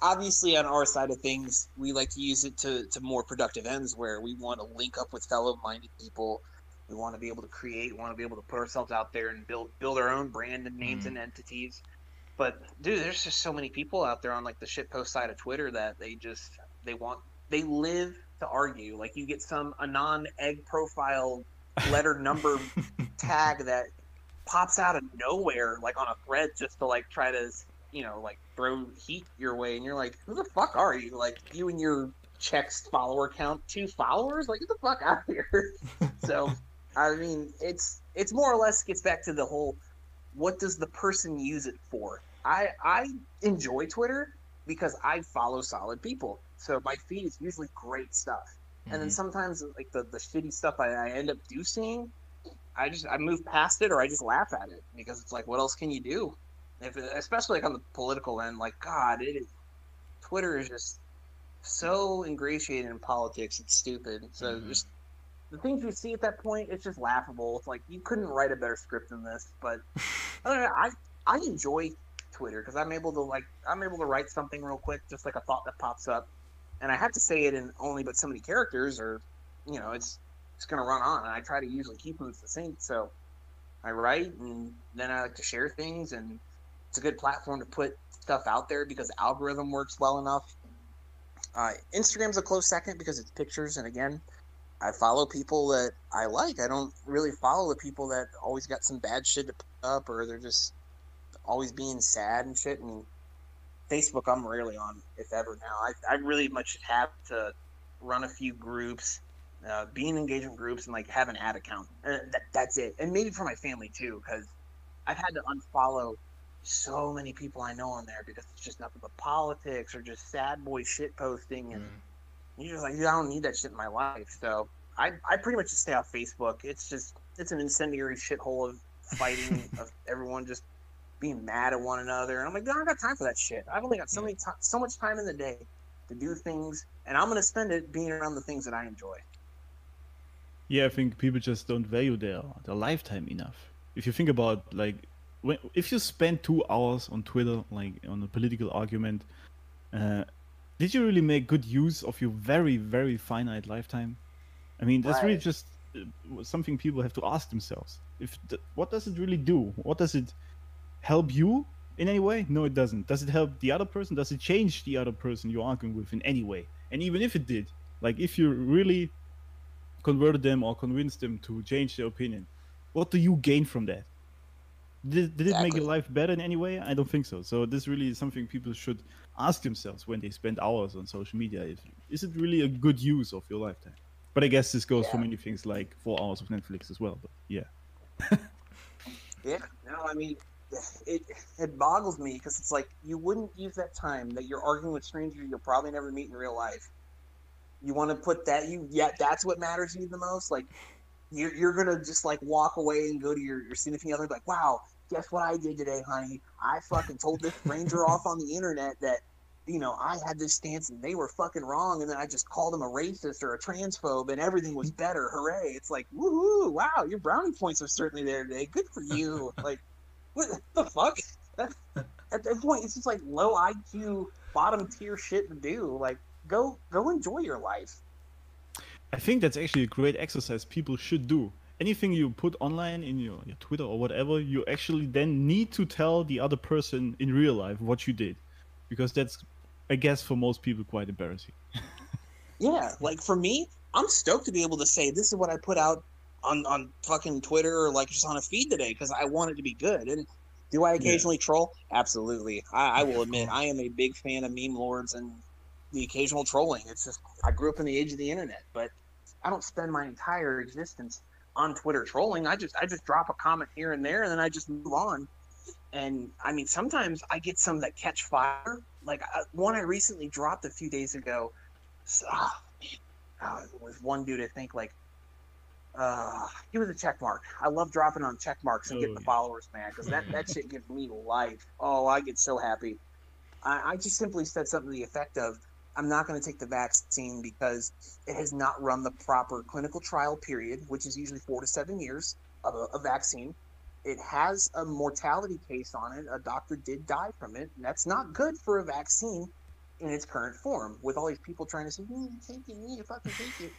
obviously, on our side of things, we like to use it to to more productive ends, where we want to link up with fellow-minded people we want to be able to create. We want to be able to put ourselves out there and build build our own brand and names mm. and entities. But dude, there's just so many people out there on like the shitpost side of Twitter that they just they want they live to argue. Like you get some anon egg profile [LAUGHS] letter number tag that pops out of nowhere, like on a thread, just to like try to you know like throw heat your way, and you're like, who the fuck are you? Like you and your checks follower count two followers? Like get the fuck out of here. [LAUGHS] so I mean, it's it's more or less gets back to the whole what does the person use it for? I I enjoy Twitter because I follow solid people. So my feed is usually great stuff. Mm-hmm. And then mm-hmm. sometimes like the, the shitty stuff I, I end up do seeing, I just I move past it or I just laugh at it because it's like what else can you do? If especially like on the political end, like God, it is Twitter is just so ingratiated in politics. It's stupid. So mm-hmm. just the things you see at that point, it's just laughable. It's like you couldn't write a better script than this. But [LAUGHS] I I enjoy Twitter because I'm able to like I'm able to write something real quick, just like a thought that pops up, and I have to say it in only but so many characters, or you know, it's it's gonna run on. And I try to usually keep them succinct, so I write and then I like to share things, and it's a good platform to put stuff out there because the algorithm works well enough. Uh, Instagram's a close second because it's pictures, and again, I follow people that I like. I don't really follow the people that always got some bad shit to put up or they're just always being sad and shit. And Facebook, I'm rarely on, if ever now. I, I really much have to run a few groups, uh, be in engagement groups, and like have an ad account. Uh, that, that's it. And maybe for my family too, because I've had to unfollow so many people I know on there because it's just nothing but politics or just sad boy shit posting and. Mm you're just like, I don't need that shit in my life. So I, I pretty much just stay off Facebook. It's just, it's an incendiary shithole of fighting, [LAUGHS] of everyone just being mad at one another. And I'm like, I don't got time for that shit. I've only got so many, so much time in the day to do things, and I'm gonna spend it being around the things that I enjoy. Yeah, I think people just don't value their their lifetime enough. If you think about like, when if you spend two hours on Twitter, like on a political argument, uh, did you really make good use of your very very finite lifetime? I mean that's right. really just uh, something people have to ask themselves. If the, what does it really do? What does it help you in any way? No it doesn't. Does it help the other person? Does it change the other person you're arguing with in any way? And even if it did like if you really converted them or convinced them to change their opinion what do you gain from that did, did exactly. it make your life better in any way? I don't think so. So this really is something people should ask themselves when they spend hours on social media. Is, is it really a good use of your lifetime? But I guess this goes yeah. for many things like four hours of Netflix as well. But yeah. [LAUGHS] yeah. No, I mean, [SIGHS] it it boggles me because it's like you wouldn't use that time that you're arguing with strangers you'll probably never meet in real life. You want to put that you yeah that's what matters to you the most. Like you're, you're gonna just like walk away and go to your, your significant other like wow guess what I did today, honey? I fucking told this stranger off on the internet that, you know, I had this stance and they were fucking wrong, and then I just called them a racist or a transphobe, and everything was better. Hooray! It's like, woohoo! Wow, your brownie points are certainly there today. Good for you. [LAUGHS] like, what the fuck? At that point, it's just like low IQ, bottom tier shit to do. Like, go go enjoy your life. I think that's actually a great exercise people should do. Anything you put online in your, your Twitter or whatever, you actually then need to tell the other person in real life what you did. Because that's, I guess, for most people quite embarrassing. [LAUGHS] Yeah, like for me, I'm stoked to be able to say this is what I put out on on fucking Twitter or like just on a feed today because I want it to be good. And do I occasionally troll? Absolutely. I, I will [LAUGHS] admit I am a big fan of meme lords and the occasional trolling. It's just I grew up in the age of the internet, but I don't spend my entire existence on Twitter trolling. I just I just drop a comment here and there and then I just move on. And I mean, sometimes I get some that catch fire. Like uh, one I recently dropped a few days ago. So, oh, man, oh, it was one dude I think like uh, he was a check mark. I love dropping on check marks and Oh, getting the yeah. followers, man, because that, that shit gives me life. Oh, I get so happy. I, I just simply said something to the effect of, I'm not going to take the vaccine because it has not run the proper clinical trial period, which is usually four to seven years of a, a vaccine. It has a mortality case on it. A doctor did die from it. And that's not good for a vaccine in its current form. With all these people trying to say, mm, "You need to take it, you need to fucking take it."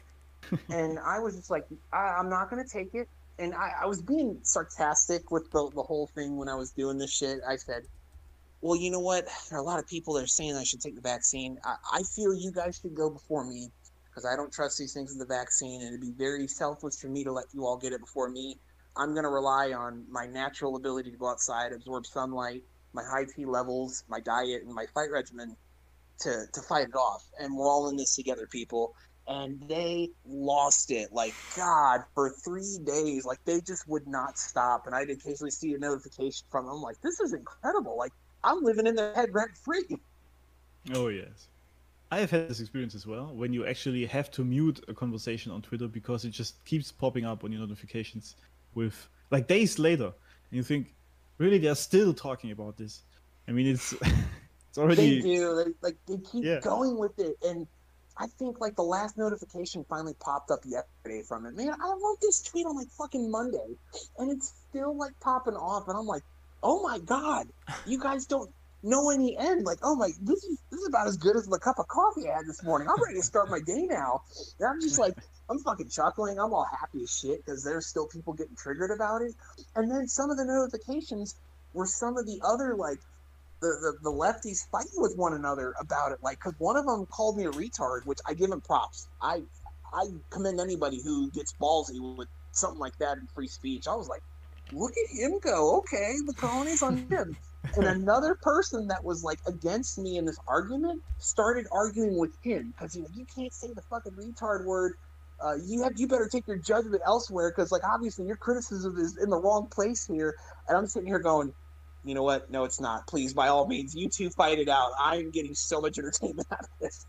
[LAUGHS] and I was just like, I, I'm not gonna take it. And I, I was being sarcastic with the, the whole thing when I was doing this shit. I said, Well, you know what? [SIGHS] There are a lot of people that are saying I should take the vaccine. I, I feel you guys should go before me because I don't trust these things with the vaccine, and it'd be very selfless for me to let you all get it before me. I'm gonna rely on my natural ability to go outside, absorb sunlight, my high T levels, my diet, and my fight regimen to to fight it off. And we're all in this together, people and they lost it like god for three days like they just would not stop and i'd occasionally see a notification from them like this is incredible like i'm living in their head rent free Oh yes. I have had this experience as well when you actually have to mute a conversation on Twitter because it just keeps popping up on your notifications with like days later and you think really they're still talking about this. I mean it's [LAUGHS] it's they do they, like they keep Yeah. going with it and i think like the last notification finally popped up yesterday from it man i wrote this tweet on like fucking monday and it's still like popping off and i'm like oh my god you guys don't know any end like oh my this is this is about as good as the cup of coffee i had this morning i'm ready to start my day now and i'm just like i'm fucking chuckling i'm all happy as shit because there's still people getting triggered about it and then some of the notifications were some of the other like the, the, the lefties fighting with one another about it. Like, because one of them called me a retard, which I give him props. I I commend anybody who gets ballsy with something like that in free speech. I was like, look at him go. Okay, the colony's on him. and another person that was like against me in this argument started arguing with him because he like, you can't say the fucking retard word. Uh, you have you better take your judgment elsewhere because like obviously your criticism is in the wrong place here. And I'm sitting here going, you know what? No, it's not. Please, by all means, you two fight it out. I'm getting so much entertainment [LAUGHS] out of this.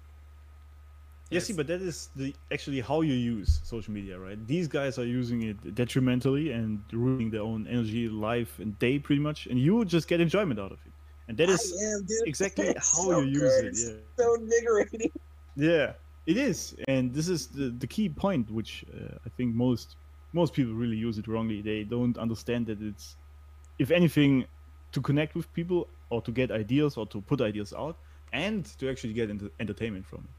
Yeah, see, but that is the actually how you use social media, right? These guys are using it detrimentally and ruining their own energy, life, and day pretty much, and you just get enjoyment out of it. And that is am, exactly [LAUGHS] It's how so you use it. Yeah. So invigorating. [LAUGHS] Yeah, it is, and this is the, the key point, which uh, I think most most people really use it wrongly. They don't understand that it's, if anything, to connect with people or to get ideas or to put ideas out, and to actually get enter- entertainment from it.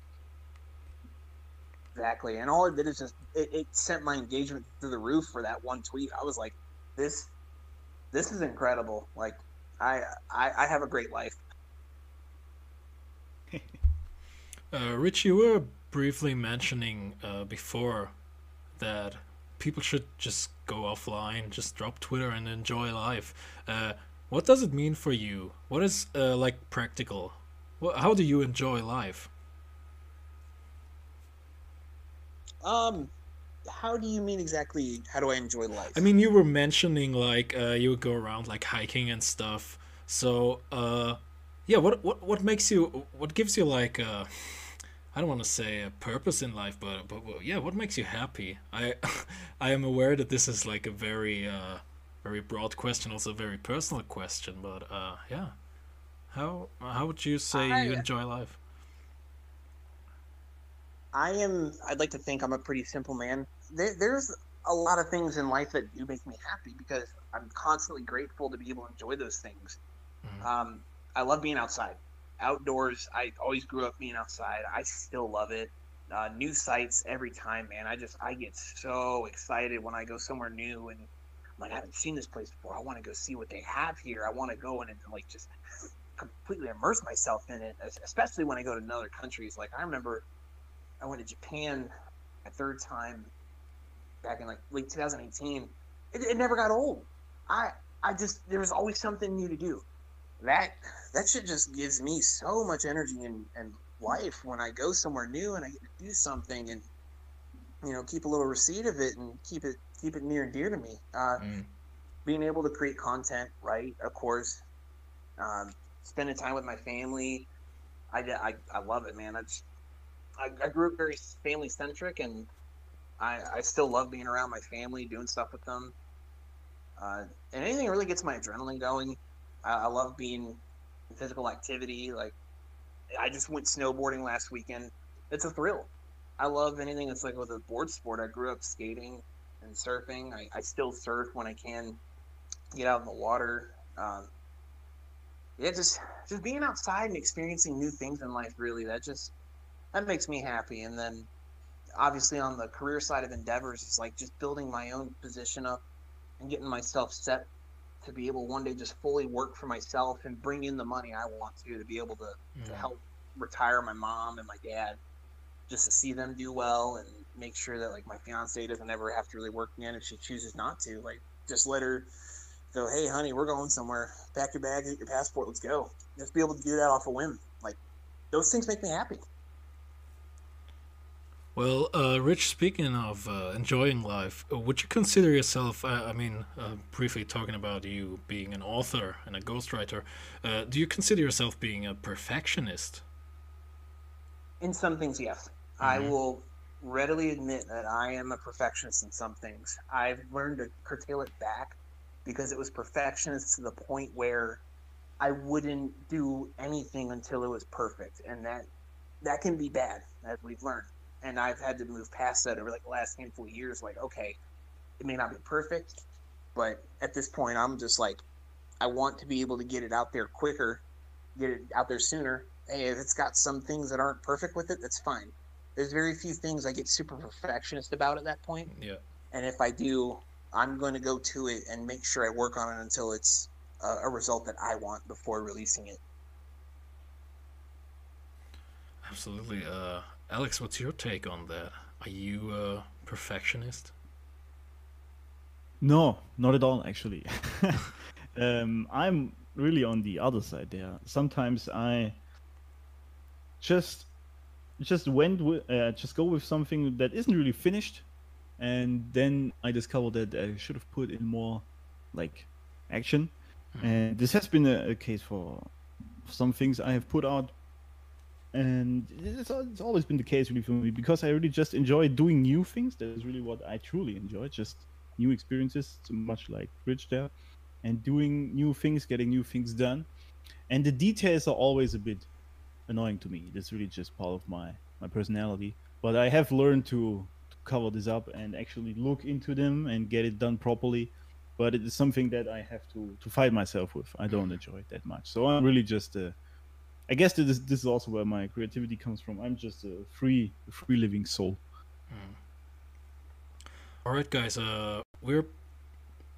Exactly. And all it did is just it, it sent my engagement through the roof for that one tweet. I was like, this this is incredible. Like I I, I have a great life. [LAUGHS] Uh, Rich, you were briefly mentioning uh, before that people should just go offline, just drop Twitter and enjoy life. Uh, what does it mean for you? What is uh, like practical? How do you enjoy life? Um how do you mean exactly how do I enjoy life? I mean, you were mentioning like uh, you would go around like hiking and stuff. So, uh, yeah, what what what makes you? What gives you like uh, I don't want to say a purpose in life, but but well, yeah, what makes you happy? I [LAUGHS] I am aware that this is like a very uh, very broad question, also a very personal question, but uh, yeah, how how would you say you enjoy life? I am. I'd like to think I'm a pretty simple man. There, there's a lot of things in life that do make me happy because I'm constantly grateful to be able to enjoy those things. Mhm. Um, I love being outside, outdoors. I always grew up being outside. I still love it. Uh, new sites every time, man. I just I get so excited when I go somewhere new and I'm like I haven't seen this place before. I want to go see what they have here. I want to go in and like just completely immerse myself in it, especially when I go to other countries. Like I remember I went to Japan a third time back in like late 2018. It, it never got old. I I just there was always something new to do. That that shit just gives me so much energy and, and life when I go somewhere new and I get to do something and you know keep a little receipt of it and keep it keep it near and dear to me. Uh, mm. Being able to create content, right? Of course, um, spending time with my family. I, I, I love it, man. I just I, I grew up very family centric, and I, I still love being around my family, doing stuff with them. Uh, and anything that really gets my adrenaline going. I, I love being in physical activity. Like I just went snowboarding last weekend. It's a thrill. I love anything that's like with a board sport. I grew up skating and surfing. I, I still surf when I can get out in the water. Um, yeah, just just being outside and experiencing new things in life. Really, that just that makes me happy. And then obviously on the career side of endeavors, it's like just building my own position up and getting myself set to be able one day just fully work for myself and bring in the money I want to to be able to, yeah. to mm. help retire my mom and my dad just to see them do well and make sure that like my fiance doesn't ever have to really work again if she chooses not to. Like just let her go hey honey we're going somewhere. Pack your bag get your passport let's go. Just be able to do that off a whim. Like those things make me happy well, uh, Rich, speaking of uh, enjoying life, uh, would you consider yourself, uh, I mean, uh, briefly talking about you being an author and a ghostwriter, uh, do you consider yourself being a perfectionist? In some things, yes. Mm-hmm. I will readily admit that I am a perfectionist in some things. I've learned to curtail it back because it was perfectionist to the point where I wouldn't do anything until it was perfect. And that that can be bad, as we've learned and I've had to move past that over like the last handful of years. Like, okay, it may not be perfect, but at this point, I'm just like, I want to be able to get it out there quicker, get it out there sooner. Hey, if it's got some things that aren't perfect with it, that's fine. There's very few things I get super perfectionist about at that point. Yeah. And if I do, I'm going to go to it and make sure I work on it until it's a, a result that I want before releasing it. Absolutely. Uh, Alex, what's your take on that? Are you a perfectionist? No, not at all, actually. [LAUGHS] um, I'm really on the other side there. Sometimes I just just went with uh, just go with something that isn't really finished, and then I discovered that I should have put in more like action. Mm. And this has been a, a case for some things I have put out and it's, it's always been the case really for me because I really just enjoy doing new things. That is really what I truly enjoy, just new experiences, so much like Rich there, and doing new things, getting new things done. And the details are always a bit annoying to me. That's really just part of my my personality. But I have learned to, to cover this up and actually look into them and get it done properly. But it is something that I have to to fight myself with. I don't enjoy it that much. So I'm really just a I guess this this is also where my creativity comes from. I'm just a free free living soul. Mm. All right, guys. Uh, we're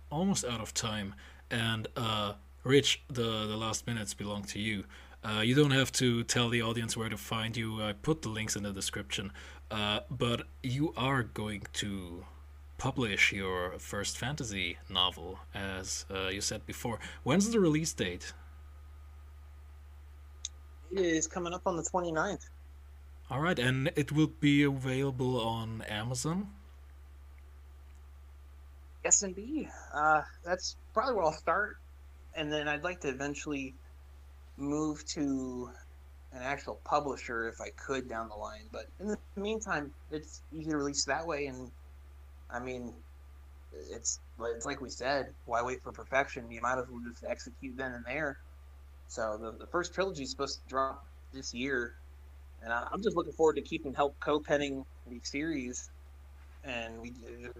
almost out of time, and uh, Rich, the the last minutes belong to you. Uh, you don't have to tell the audience where to find you. I put the links in the description. Uh, but you are going to publish your first fantasy novel, as uh, you said before. When's the release date? Is coming up on the 29th. All right, and it will be available on Amazon. Yes, indeed. Uh, that's probably where I'll start, and then I'd like to eventually move to an actual publisher if I could down the line. But in the meantime, it's easy to release that way, and I mean, it's it's like we said, why wait for perfection? You might as well just execute then and there so the, the first trilogy is supposed to drop this year, and I, am just looking forward to keeping help co-penning the series, and we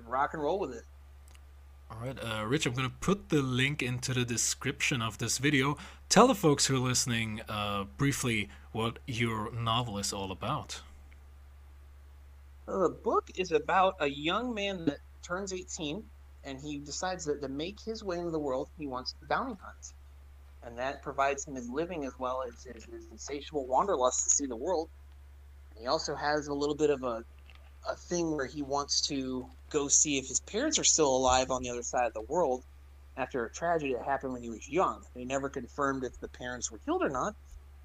rock and roll with it. All right, uh, Rich, I'm going to put the link into the description of this video. Tell the folks who are listening uh, briefly what your novel is all about. The book is about a young man that turns 18 and he decides that to make his way into the world, he wants to bounty hunt. And that provides him his living as well as his, his insatiable wanderlust to see the world. he also has a little bit of a, a thing where he wants to go see if his parents are still alive on the other side of the world after a tragedy that happened when he was young. They never confirmed if the parents were killed or not.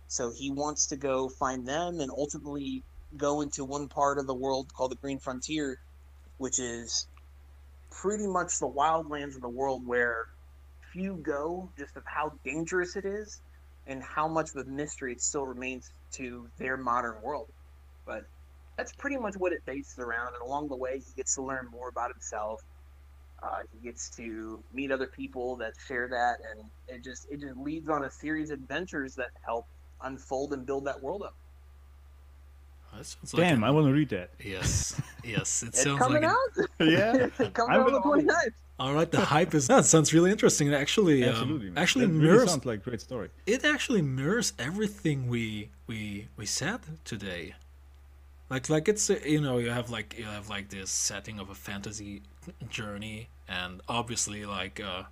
So he wants to go find them and ultimately go into one part of the world called the Green Frontier, which is pretty much the wildlands of the world where few go, just of how dangerous it is and how much of a mystery it still remains to their modern world. But that's pretty much what it bases around. And along the way, he gets to learn more about himself. Uh, he gets to meet other people that share that, and it just it just leads on a series of adventures that help unfold and build that world up. Damn, I want to read that. Yes, yes, it it's sounds coming like out. [LAUGHS] yeah, coming out on the 29th. All right, the hype is that sounds really interesting. It actually, um, absolutely, man. actually that mirrors. Really sounds like a great story. It actually mirrors everything we we we said today. Like like it's uh, you know you have like you have like this setting of a fantasy journey and obviously like uh,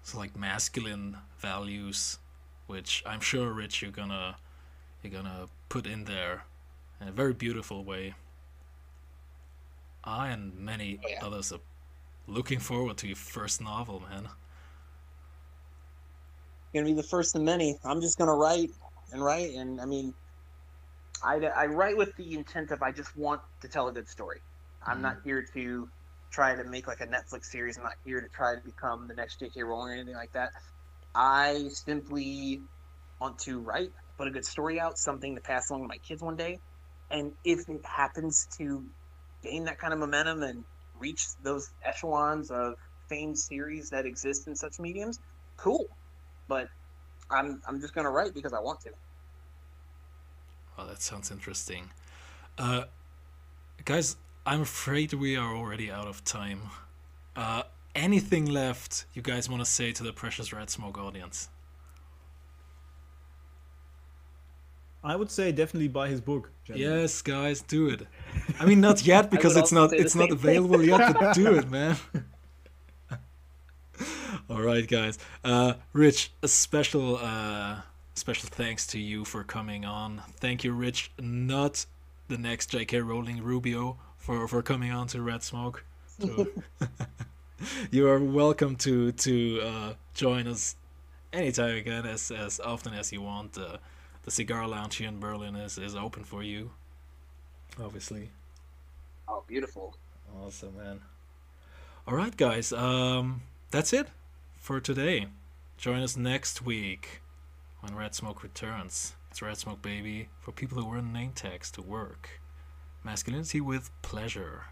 it's like masculine values, which I'm sure Rich you're gonna you're gonna put in there in a very beautiful way. I and many Oh, yeah. others are looking forward to your first novel, man. gonna be the first of many. I'm just gonna write and write, and I mean, I, I write with the intent of I just want to tell a good story. I'm not mm. here to try to make like a Netflix series. I'm not here to try to become the next J.K. Rowling or anything like that. I simply want to write, put a good story out, something to pass along to my kids one day, and if it happens to gain that kind of momentum and reach those echelons of famed series that exist in such mediums, cool but I'm I'm just gonna write because I want to. Well, that sounds interesting. Uh, guys, I'm afraid we are already out of time. Uh, anything left you guys want to say to the Precious Red Smoke audience? I would say definitely buy his book. gentlemen. Yes, guys, do it. I mean, not yet [LAUGHS] because it's not it's not available yet. But do it, [LAUGHS] man. [LAUGHS] All right, guys. Uh, Rich, a special uh, special thanks to you for coming on. Thank you, Rich. Not the next J.K. Rowling Rubio for for coming on to Red Smoke. So you are welcome to to uh, join us anytime again, as as often as you want. Uh, the cigar lounge here in Berlin is is open for you. Obviously. Oh, beautiful. Awesome, man. All right, guys. Um, that's it for today. Join us next week when Red Smoke returns. It's Red Smoke, baby, for people who wear name tags to work. Masculinity with pleasure.